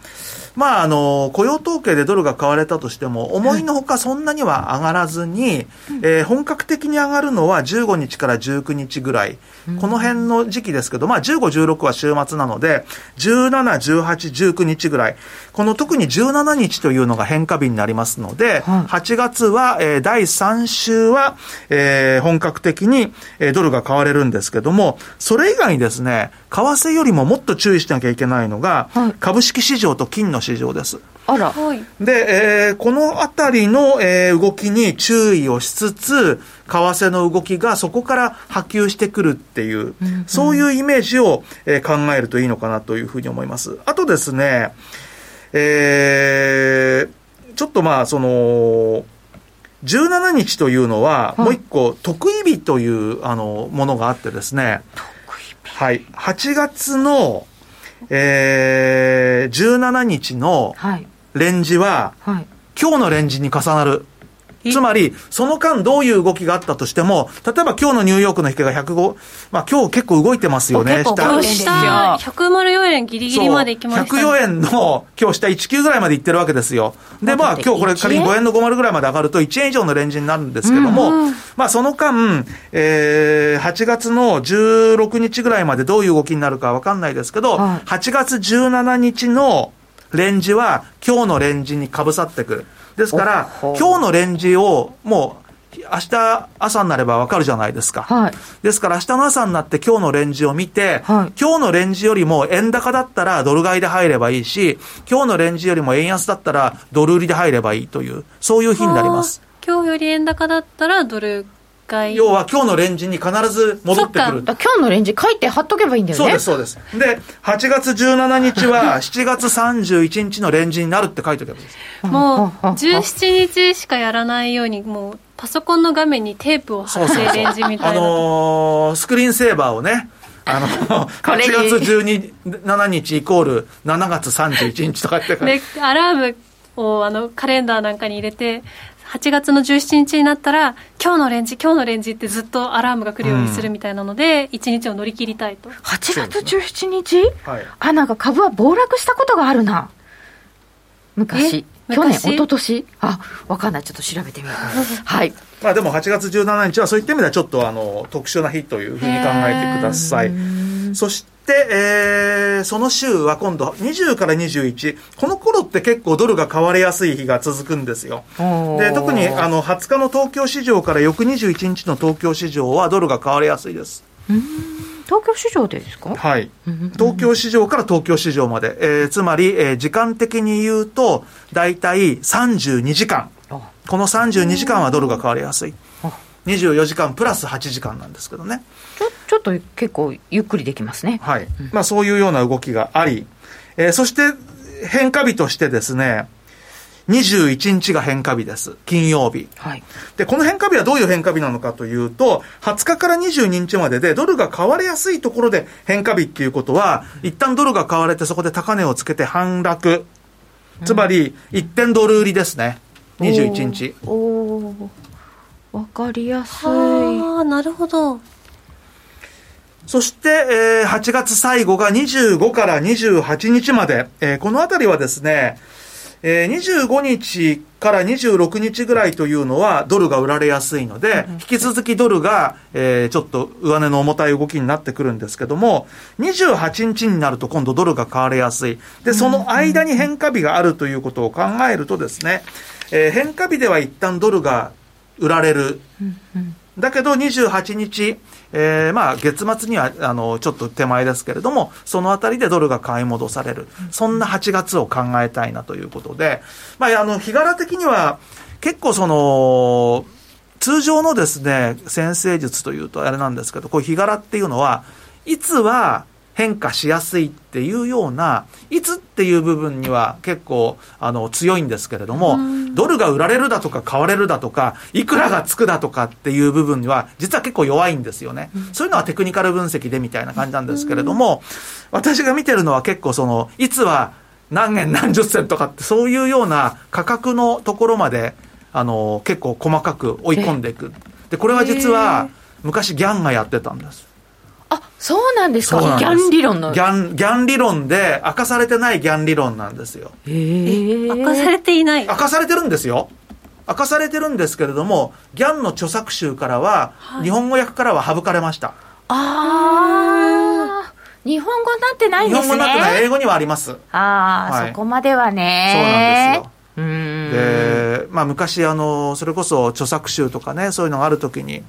まあ、あの、雇用統計でドルが買われたとしても、思いのほかそんなには上がらずに、えー、本格的に上がるのは15日から19日ぐらい、この辺の時期ですけど、まあ、15、16は週末なので、17、18、19日ぐらい、この特に17日というのが変化日になりますので、8月は、えー、第3週は、えー、本格的に、えー、ドルが買われるんですけども、それ以外にですね、為替よりももっと注意しなきゃいけないのが、株式市場と金の市場です。あら。で、えー、このあたりの、えー、動きに注意をしつつ、為替の動きがそこから波及してくるっていう、そういうイメージを、えー、考えるといいのかなというふうに思います。あとですね、えー、ちょっとまあ、その、17日というのは、もう一個、得意日という、あの、ものがあってですね、はい。8月の、えー、17日のレンジは、はい、今日のレンジに重なる。つまり、その間どういう動きがあったとしても、例えば今日のニューヨークの引けが105、まあ今日結構動いてますよね、下。下、104円ギリギリまで行きました、ね。104円の、今日下19ぐらいまで行ってるわけですよ。で、まあ今日これ仮に5円の50ぐらいまで上がると1円以上のレンジになるんですけども、うんうん、まあその間、えー、8月の16日ぐらいまでどういう動きになるかわかんないですけど、はい、8月17日のレンジは今日のレンジにかぶさってくる。ですから、今日のレンジをもう、明日朝になればわかるじゃないですか。はい、ですから明日の朝になって今日のレンジを見て、はい、今日のレンジよりも円高だったらドル買いで入ればいいし、今日のレンジよりも円安だったらドル売りで入ればいいという、そういう日になります。今日より円高だったらドル回。要は今日のレンジに必ず戻ってくる。今日のレンジ書いて貼っとけばいいんだよね。そうですそうです。で8月17日は7月31日のレンジになるって書いておけばいいです。もう17日しかやらないようにもうパソコンの画面にテープを貼ってレンジみたいな。あのー、スクリーンセーバーをねあの、8月17日イコール7月31日とかって。で、アラームをあのカレンダーなんかに入れて、8月の17日になったら、今日のレンジ、今日のレンジってずっとアラームが来るようにするみたいなので、うん、1日を乗り切りたいと。8月17日、はい、あ、なんか株は暴落したことがあるな。昔。去年、一昨年？あ、わかんない。ちょっと調べてみよう。はい。まあでも8月17日はそういった意味ではちょっとあの特殊な日というふうに考えてください。そして、えー、その週は今度20から21、この頃って結構ドルが買われやすい日が続くんですよ。で、特にあの20日の東京市場から翌21日の東京市場はドルが買われやすいです。東京市場でですか？はい。東京市場から東京市場まで。えー、つまり、えー、時間的に言うと、大体32時間。この32時間はドルが変わりやすい。24時間プラス8時間なんですけどね。ちょちょっと結構ゆっくりできますね。はい。まあそういうような動きがあり、えー、そして変化日としてですね、21日が変化日です。金曜日。はい。で、この変化日はどういう変化日なのかというと、20日から22日まででドルが買われやすいところで変化日っていうことは、一旦ドルが買われてそこで高値をつけて反落。つまり、一点ドル売りですね。21日。おおわかりやすい。ああ、なるほど。そして、えー、8月最後が25から28日まで、えー、このあたりはですね、えー、25日から26日ぐらいというのはドルが売られやすいので、引き続きドルが、えー、ちょっと上値の重たい動きになってくるんですけども、28日になると今度ドルが買われやすい。で、その間に変化日があるということを考えるとですね、えー、変化日では一旦ドルが売られる。だけど28日、えー、まあ月末にはあのちょっと手前ですけれども、そのあたりでドルが買い戻される、そんな8月を考えたいなということで、まあ、あの日柄的には結構その、通常のですね、先生術というとあれなんですけど、こういう日柄っていうのは、いつは変化しやすいっていうような、いつっていう部分には結構あの強いんですけれども、ドルが売られるだとか買われるだとか、いくらがつくだとかっていう部分には、実は結構弱いんですよね。そういうのはテクニカル分析でみたいな感じなんですけれども、私が見てるのは結構その、いつは何円何十銭とかって、そういうような価格のところまで、あの、結構細かく追い込んでいく。で、これは実は、昔ギャンがやってたんです。あそうなんですか？ギャン理論の。ギャンギャン理論で明かされてないギャン理論なんですよ。へえ明かされていない。明かされてるんですよ。明かされてるんですけれどもギャンの著作集からは、はい、日本語訳からは省かれました。ああ日本語になってないんですね。日本語になってない。英語にはあります。ああ、はい、そこまではね。そうなんですよ。で、まあ、昔あのそれこそ著作集とかねそういうのがあるときに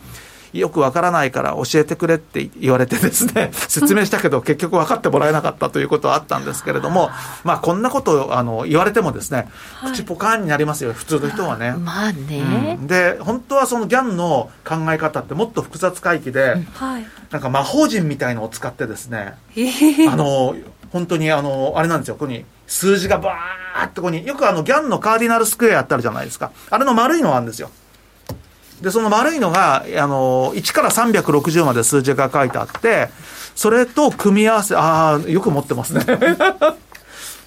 よくわからないから教えてくれって言われてですね、説明したけど結局分かってもらえなかったということはあったんですけれども、まあこんなことをあの言われてもですね、口ポカーンになりますよ、普通の人はね。まあね、うん、で、本当はそのギャンの考え方ってもっと複雑回帰で、なんか魔法陣みたいのを使ってですね、あの、本当にあの、あれなんですよ、ここに数字がバーってここに、よくあのギャンのカーディナルスクエアってあるじゃないですか。あれの丸いのがあるんですよ。で、その丸いのが、あの、1から360まで数字が書いてあって、それと組み合わせ、ああ、よく持ってますね。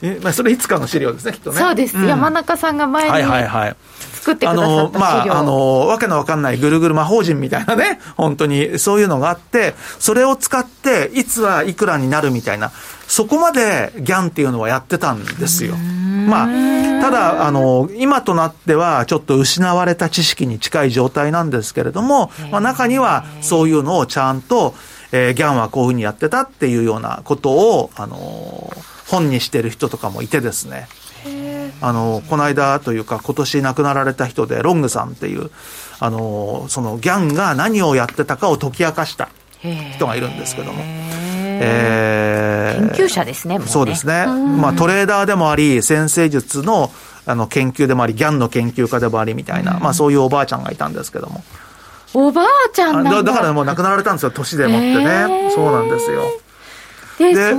えまあ、それいつかの資料ですね、きっとね。そうです。うん、山中さんが前に。はいはいはい。作ってくださったまあ、あの、わけのわかんないぐるぐる魔法陣みたいなね、本当にそういうのがあって、それを使って、いつはいくらになるみたいな、そこまでギャンっていうのはやってたんですよ。まあ、ただ、あの、今となってはちょっと失われた知識に近い状態なんですけれども、まあ、中にはそういうのをちゃんと、えー、ギャンはこういうふうにやってたっていうようなことを、あの、本にしてる人とかもいてですね。あの、この間というか今年亡くなられた人で、ロングさんっていう、あの、そのギャンが何をやってたかを解き明かした人がいるんですけども。えー、研究者ですね、ね。そうですね。まあトレーダーでもあり、先生術のあの研究でもあり、ギャンの研究家でもありみたいな、まあそういうおばあちゃんがいたんですけども。おばあちゃんだ。だからもう亡くなられたんですよ。年でもってね、そうなんですよで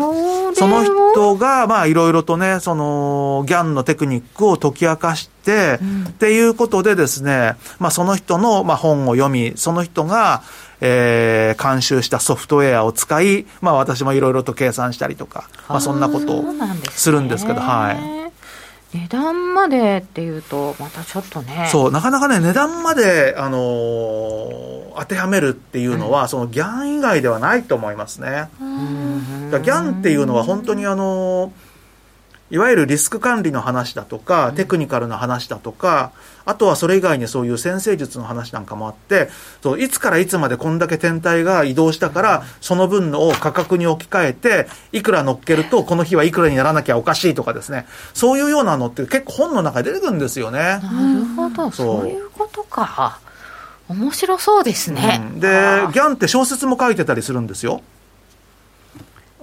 その人が、まあ、いろいろとね、その、ギャンのテクニックを解き明かして、うん、っていうことでですね、まあ、その人の、まあ、本を読み、その人が、えー、監修したソフトウェアを使い、まあ、私もいろいろと計算したりとか、まあ、そんなことをするんですけど、はい。値段までっていうと、またちょっとね。そう、なかなかね、値段まで、あのー、当てはめるっていうのは、うん、そのギャン以外ではないと思いますね。ギャンっていうのは本当にあのーいわゆるリスク管理の話だとか、テクニカルな話だとか、あとはそれ以外にそういう先生術の話なんかもあって、そういつからいつまでこんだけ天体が移動したから、その分のを価格に置き換えて、いくら乗っけると、この日はいくらにならなきゃおかしいとかですね、そういうようなのって結構本の中で出てくるんですよね。なるほど、そういうことか。面白そうですね。うん、で、ギャンって小説も書いてたりするんですよ。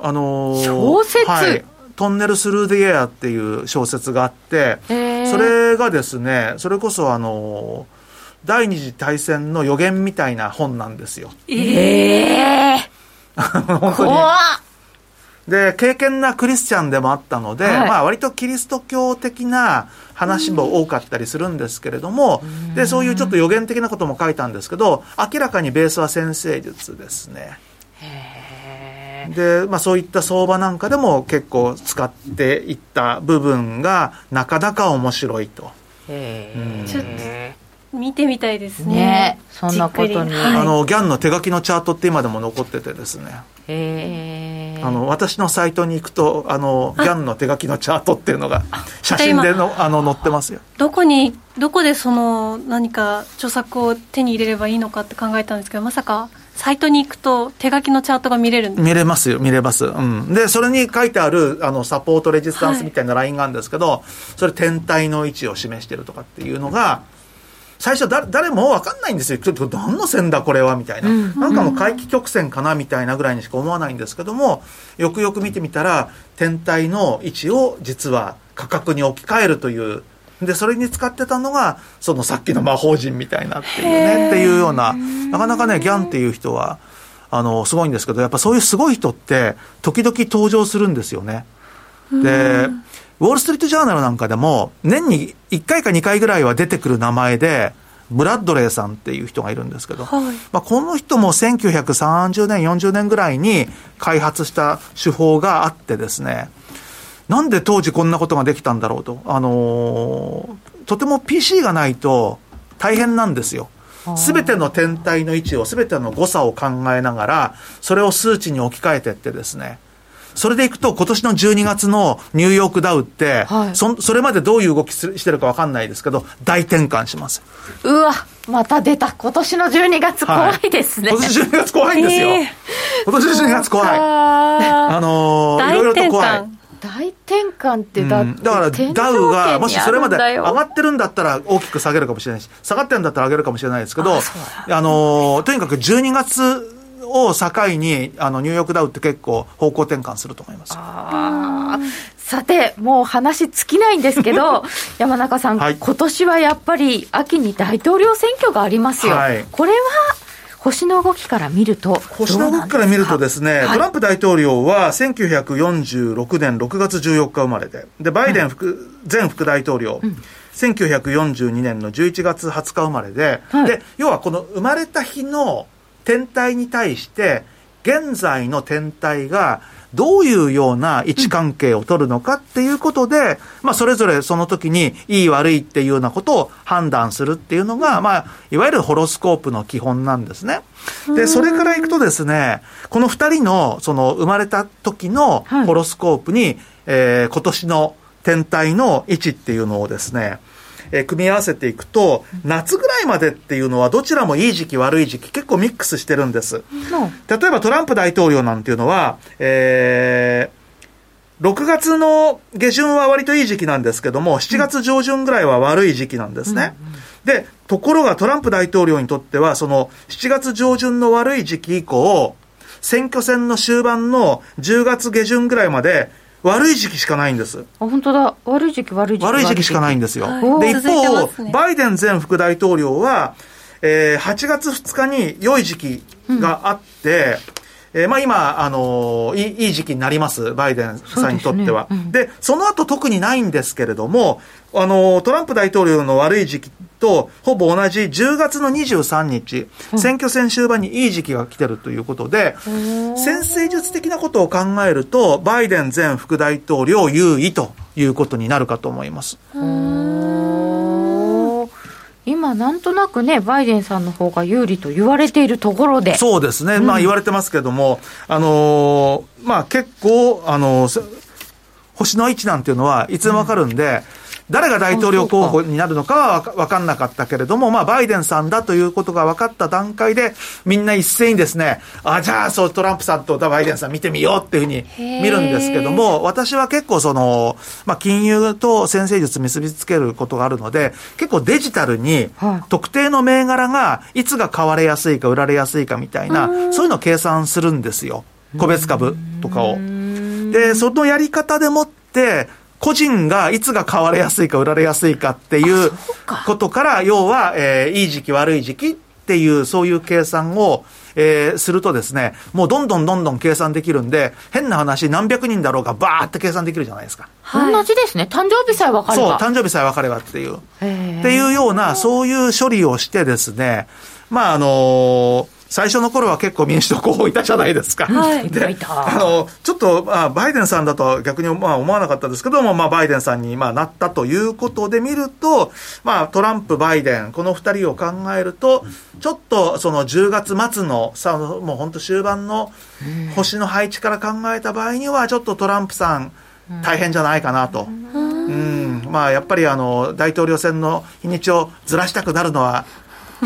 あのー、小説、はいトンネルスルーディエアっていう小説があって、それがですね、それこそあの、第二次大戦の予言みたいな本なんですよ。ええー、本当に。で、敬虔なクリスチャンでもあったので、はい、まあ割とキリスト教的な話も多かったりするんですけれども、で、そういうちょっと予言的なことも書いたんですけど、明らかにベースは先生術ですね。へで、まあ、そういった相場なんかでも結構使っていった部分がなかなか面白いと。へえ、ちょっと見てみたいですね。ねそんなことに。あの、ギャンの手書きのチャートって今でも残っててですね。へあの、私のサイトに行くと、あの、ギャンの手書きのチャートっていうのが、写真での、あの、載ってますよ。どこに、どこでその、何か著作を手に入れればいいのかって考えたんですけど、まさか、サイトに行くと手書きのチャートが見れるんです見れますよ、見れます。うん。で、それに書いてある、あの、サポートレジスタンスみたいなラインがあるんですけど、はい、それ天体の位置を示してるとかっていうのが、最初だ、誰も分かんないんですよ。ちょっと何の線だこれはみたいな。うん、なんかの回帰曲線かなみたいなぐらいにしか思わないんですけども、よくよく見てみたら、天体の位置を実は価格に置き換えるというで、それに使ってたのが、そのさっきの魔法陣みたいなっていうね、っていうような、なかなかね、ギャンっていう人は、あの、すごいんですけど、やっぱそういうすごい人って、時々登場するんですよね。で、ウォール・ストリート・ジャーナルなんかでも、年に1回か2回ぐらいは出てくる名前で、ブラッドレーさんっていう人がいるんですけど、はい、まあ、この人も1930年、40年ぐらいに開発した手法があってですね、なんで当時こんなことができたんだろうと。あのー、とても PC がないと大変なんですよ。すべての天体の位置を、すべての誤差を考えながら、それを数値に置き換えてってですね、それでいくと、今年の12月のニューヨークダウって、はい、そそれまでどういう動きしてるか分かんないですけど、大転換します。うわ、また出た。今年の12月怖いですね。はい、今年12月怖いんですよ。えー、今年12月怖い。あのー、いろいろと怖い。大転換ってだうん、だからダウがもしそれまで上がってるんだったら大きく下げるかもしれないし下がってるんだったら上げるかもしれないですけどあのとにかく12月を境にあのニューヨークダウって結構方向転換すると思います。さてもう話尽きないんですけど 山中さん、はい、今年はやっぱり秋に大統領選挙がありますよ、はい、これは星の動きから見ると星の動きから見るとですね、はい、トランプ大統領は1946年6月14日生まれで、で、バイデン副、うん、前副大統領、うん、1942年の11月20日生まれで、はい、で、要はこの生まれた日の天体に対して、現在の天体がどういうような位置関係を取るのかっていうことで、まあ、それぞれその時にいい悪いっていうようなことを判断するっていうのが、まあ、いわゆるホロスコープの基本なんですね。で、それからいくとですね、この二人の、その、生まれた時のホロスコープに、えー、今年の天体の位置っていうのをですね、え組み合わせていくと、夏ぐらいまでっていうのはどちらもいい時期悪い時期結構ミックスしてるんです。例えばトランプ大統領なんていうのは、えー、6月の下旬は割といい時期なんですけども、7月上旬ぐらいは悪い時期なんですね。で、ところがトランプ大統領にとっては、その7月上旬の悪い時期以降、選挙戦の終盤の10月下旬ぐらいまで悪い時期しかないんです。あ、本当だ。悪い時期、悪い時期。悪い時期しかないんですよ。はい、で、一方、ね、バイデン前副大統領は、えー、8月2日に良い時期があって、うん、えー、まあ今、あのー、いい、いい時期になります。バイデンさんにとっては。で、ねうんで、その後特にないんですけれども、あのー、トランプ大統領の悪い時期とほぼ同じ10月の23日、うん、選挙戦終盤にいい時期が来てるということで、先生術的なことを考えると、バイデン前副大統領優位ということになるかと思います。今、なんとなくね、バイデンさんの方が有利と言われているところで。そうですね、うん、まあ言われてますけども、あのー、まあ結構、あのー、星の位置なんていうのはいつでもわかるんで、うん誰が大統領候補になるのかは分かんなかったけれども、まあ、バイデンさんだということが分かった段階で、みんな一斉にですね、あ、じゃあ、そう、トランプさんとバイデンさん見てみようっていうふうに見るんですけども、私は結構その、まあ、金融と先生術結びつけることがあるので、結構デジタルに、特定の銘柄がいつが買われやすいか売られやすいかみたいな、そういうのを計算するんですよ。個別株とかを。で、そのやり方でもって、個人がいつが買われやすいか売られやすいかっていうことから、要は、えー、いい時期悪い時期っていう、そういう計算を、えー、するとですね、もうどんどんどんどん計算できるんで、変な話、何百人だろうが、ばーって計算できるじゃないですか。はい、同じですね。誕生日さえ分かれば。そう、誕生日さえ分かればっていう。っていうような、そういう処理をしてですね、まあ、あのー最初の頃は結構民主党候補いたじゃないですか。はい、で、あの、ちょっと、まあ、バイデンさんだと逆にまあ思わなかったですけども、まあ、バイデンさんにまあなったということで見ると、まあ、トランプ、バイデン、この二人を考えると、ちょっとその10月末の、さもう本当終盤の星の配置から考えた場合には、ちょっとトランプさん、大変じゃないかなと。うん、まあ、やっぱりあの、大統領選の日にちをずらしたくなるのは、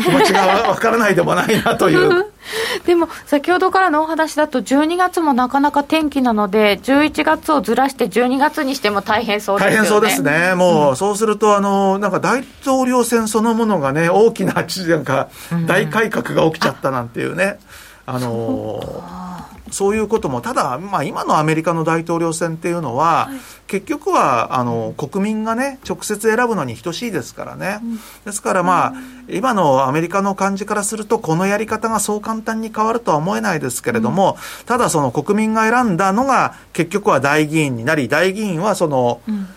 気持ちがわからないでもないなという。でも先ほどからのお話だと12月もなかなか天気なので11月をずらして12月にしても大変そうですね。大変そうですね。もう、そうするとあのなんか大統領選そのものがね大きななんか大改革が起きちゃったなんていうね、うん、あのそういうことも、ただ、まあ、今のアメリカの大統領選っていうのは、はい、結局はあの国民がね、直接選ぶのに等しいですからね、うん、ですから、まあ、今のアメリカの感じからすると、このやり方がそう簡単に変わるとは思えないですけれども、うん、ただ、その国民が選んだのが、結局は大議員になり、大議員はその、うん、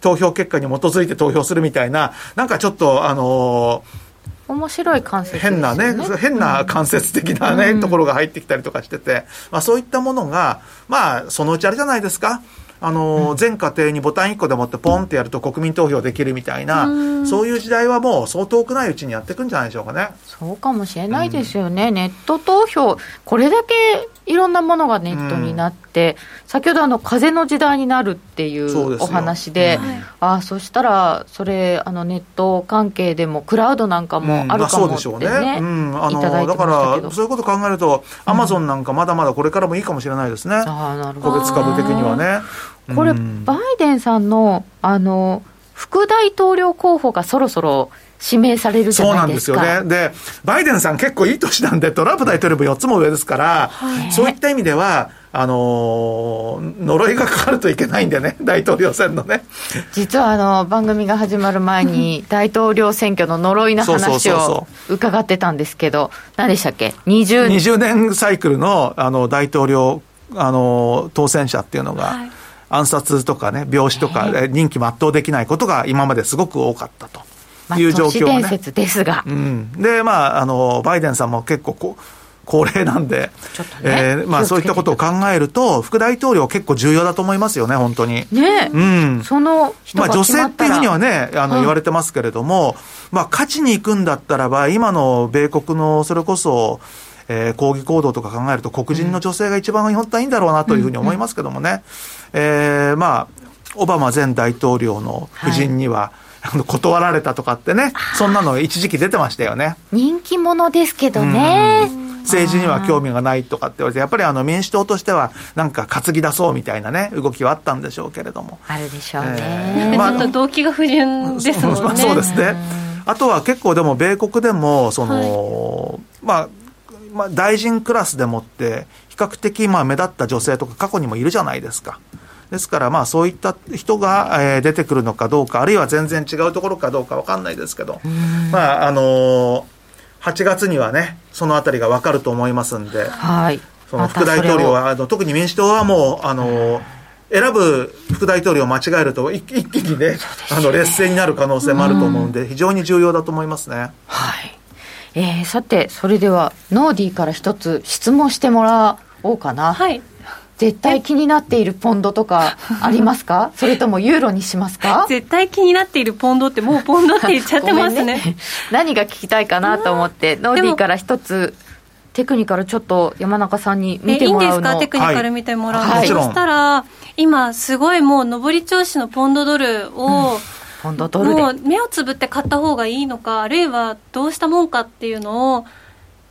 投票結果に基づいて投票するみたいな、なんかちょっと、あのー面白い関節、ね、変なね、変な間接的なね、うん、ところが入ってきたりとかしてて、まあそういったものが、まあそのうちあれじゃないですか。あの、全家庭にボタン1個でもってポンってやると国民投票できるみたいな、うそういう時代はもうそう遠くないうちにやっていくんじゃないでしょうかね。そうかもしれないですよね。うん、ネット投票、これだけいろんなものがネットになって、うん、先ほどあの風の時代になるっていうお話で、うん、あそしたらそれあのネット関係でもクラウドなんかもあるかもってね,、ね。うん、あのだからそういうこと考えるとアマゾンなんかまだまだこれからもいいかもしれないですね、個別株的にはねこれ、バイデンさんのあの副大統領候補がそろそろ指名されるじゃないですか。そうなんですよね。で、バイデンさん結構いい年なんで、トランプ大統領も4つも上ですから、はい、そういった意味では、あのー、呪いがかかるといけないんでね、大統領選のね。実はあの、番組が始まる前に、大統領選挙の呪いの話を伺ってたんですけど、何でしたっけ ?20 20年サイクルのあの大統領、あの、当選者っていうのが、はい暗殺とかね、病死とか、任期全うできないことが今まですごく多かったと。いう状況、ね、伝説ですが。うん、で、まあ、あの、バイデンさんも結構こう、高齢なんで、ね、えー、まあ、そういったことを考えると、副大統領、結構重要だと思いますよね、本当に。ねうん、そのまあ、女性っていうふうにはね、あの言われてますけれども、まあ、勝ちに行くんだったらば、今の米国のそれこそ、えー、抗議行動とか考えると、黒人の女性が一番本当はいいんだろうなというふうに思いますけどもね、うんうん、えー、まあ、オバマ前大統領の夫人には、はい断られたとかってね、そんなの一時期出てましたよね。人気者ですけどね。政治には興味がないとかって言われて、やっぱりあの民主党としては、なんか担ぎ出そうみたいなね、動きはあったんでしょうけれども。あるでしょうね。えー、まあ、ちょっと動機が不純ですもんね。まあ、そうですね。あとは結構でも、米国でも、その、はい、まあ、まあ、大臣クラスでもって、比較的まあ目立った女性とか過去にもいるじゃないですか。ですから、まあ、そういった人が、えー、出てくるのかどうか、あるいは全然違うところかどうか分かんないですけど、まあ、あのー、8月にはねそのあたりが分かると思いますんで、はい、その副大統領はあの特に民主党はもうあの選ぶ副大統領を間違えると一一気にねあの劣勢になる可能性もあると思うんで、非常に重要だと思いますね。はい。えー、さてそれではノーディーから一つ質問してもらおうかな。はい絶対気になっているポンドとかありますか？それともユーロにしますか？絶対気になっているポンドってもうポンドって言っちゃってますね。ね、何が聞きたいかなと思ってノーディーから一つテクニカルちょっと山中さんに見てもらうの。いいんですか？テクニカル見てもらうの、はい、そしたら今すごいもう上り調子のポンドドルを、うん。ポンドドルもう目をつぶって買った方がいいのかあるいはどうしたもんかっていうのを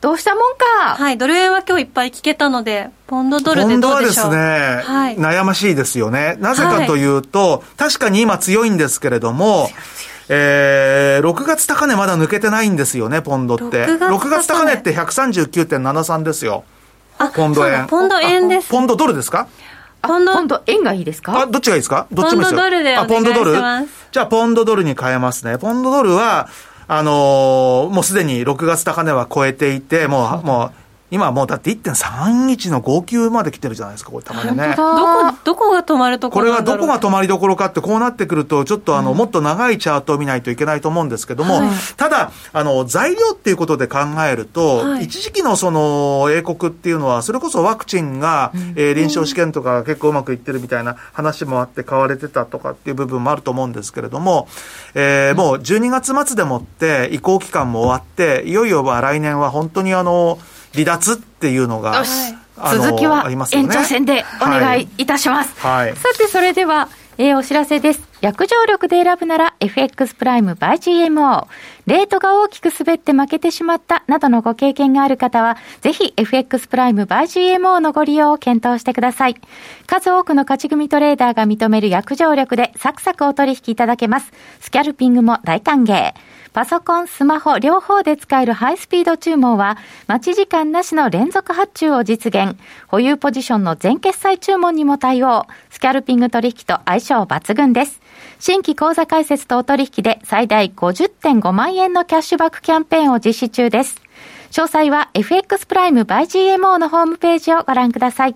どうしたもんかはい、ドル円は今日いっぱい聞けたので、ポンドドルでどうでしょうポンドはですね、はい、悩ましいですよね。なぜかというと、はい、確かに今強いんですけれども、えー、6月高値まだ抜けてないんですよね、ポンドって。6月 ,6 月高値って139.73ですよ。ポンド円。ポンド円です。ポンドドルですか？ポンド、ポンド円がいいですか？あ、どっちがいいですか？どっちもですよ。ポンドドルであ、ポンドドルじゃあ、ポンドドルに変えますね。ポンドドルは、あのー、もうすでに6月高値は超えていて、もう、もう、今もうだって1.31の59まで来てるじゃないですか、これたまにね。どこ、どこが止まるところこれはどこが止まりどころかって、こうなってくると、ちょっとあの、うん、もっと長いチャートを見ないといけないと思うんですけども、はい、ただ、あの、材料っていうことで考えると、はい、一時期のその、英国っていうのは、それこそワクチンが、うん、えー、臨床試験とか結構うまくいってるみたいな話もあって買われてたとかっていう部分もあると思うんですけれども、えー、もう12月末でもって移行期間も終わって、いよいよは来年は本当にあの、離脱っていうのが、続きは延長戦でお願いいたします。はい、さて、それでは、えー、お知らせです。約定力で選ぶなら FX プライム by GMO。レートが大きく滑って負けてしまったなどのご経験がある方は、ぜひ FX プライム by GMO のご利用を検討してください。数多くの勝ち組トレーダーが認める約定力でサクサクお取引いただけます。スキャルピングも大歓迎。パソコン、スマホ両方で使えるハイスピード注文は、待ち時間なしの連続発注を実現。保有ポジションの全決済注文にも対応。スキャルピング取引と相性抜群です。新規口座開設とお取引で最大50.5万円のキャッシュバックキャンペーンを実施中です。詳細は FX プライム by GMO のホームページをご覧ください。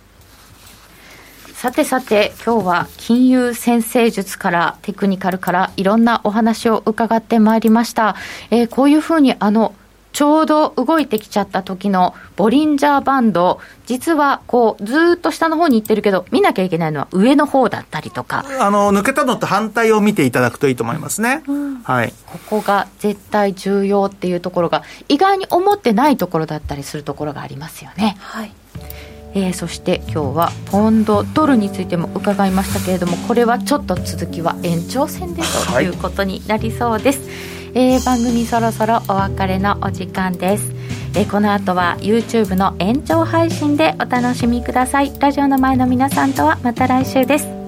さてさて、今日は金融先生術からテクニカルからいろんなお話を伺ってまいりました。えー、こういうふうにあの、ちょうど動いてきちゃった時のボリンジャーバンド、実はこうずっと下の方に行ってるけど、見なきゃいけないのは上の方だったりとか。あの抜けたのと反対を見ていただくといいと思いますね。うん、はい。ここが絶対重要っていうところが、意外に思ってないところだったりするところがありますよね。はい。えー、そして今日はポンドドルについても伺いましたけれどもこれはちょっと続きは延長戦でとい。うことになりそうです、はい、えー、番組そろそろお別れのお時間です。えー、この後は YouTube の延長配信でお楽しみください。ラジオの前の皆さんとはまた来週です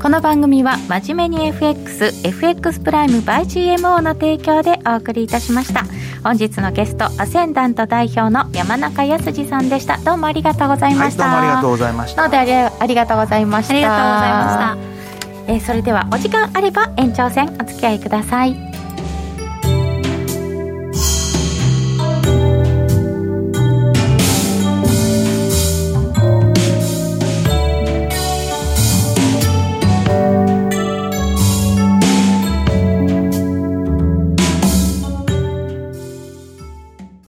この番組は真面目に FXFX プライム by GMO の提供でお送りいたしました。本日のゲストアセンダント代表の山中康さんでした。どうもありがとうございました、はい、どうもありがとうございました。のでありがとうございました。ありがとうございました。えー、それではお時間あれば延長戦お付き合いください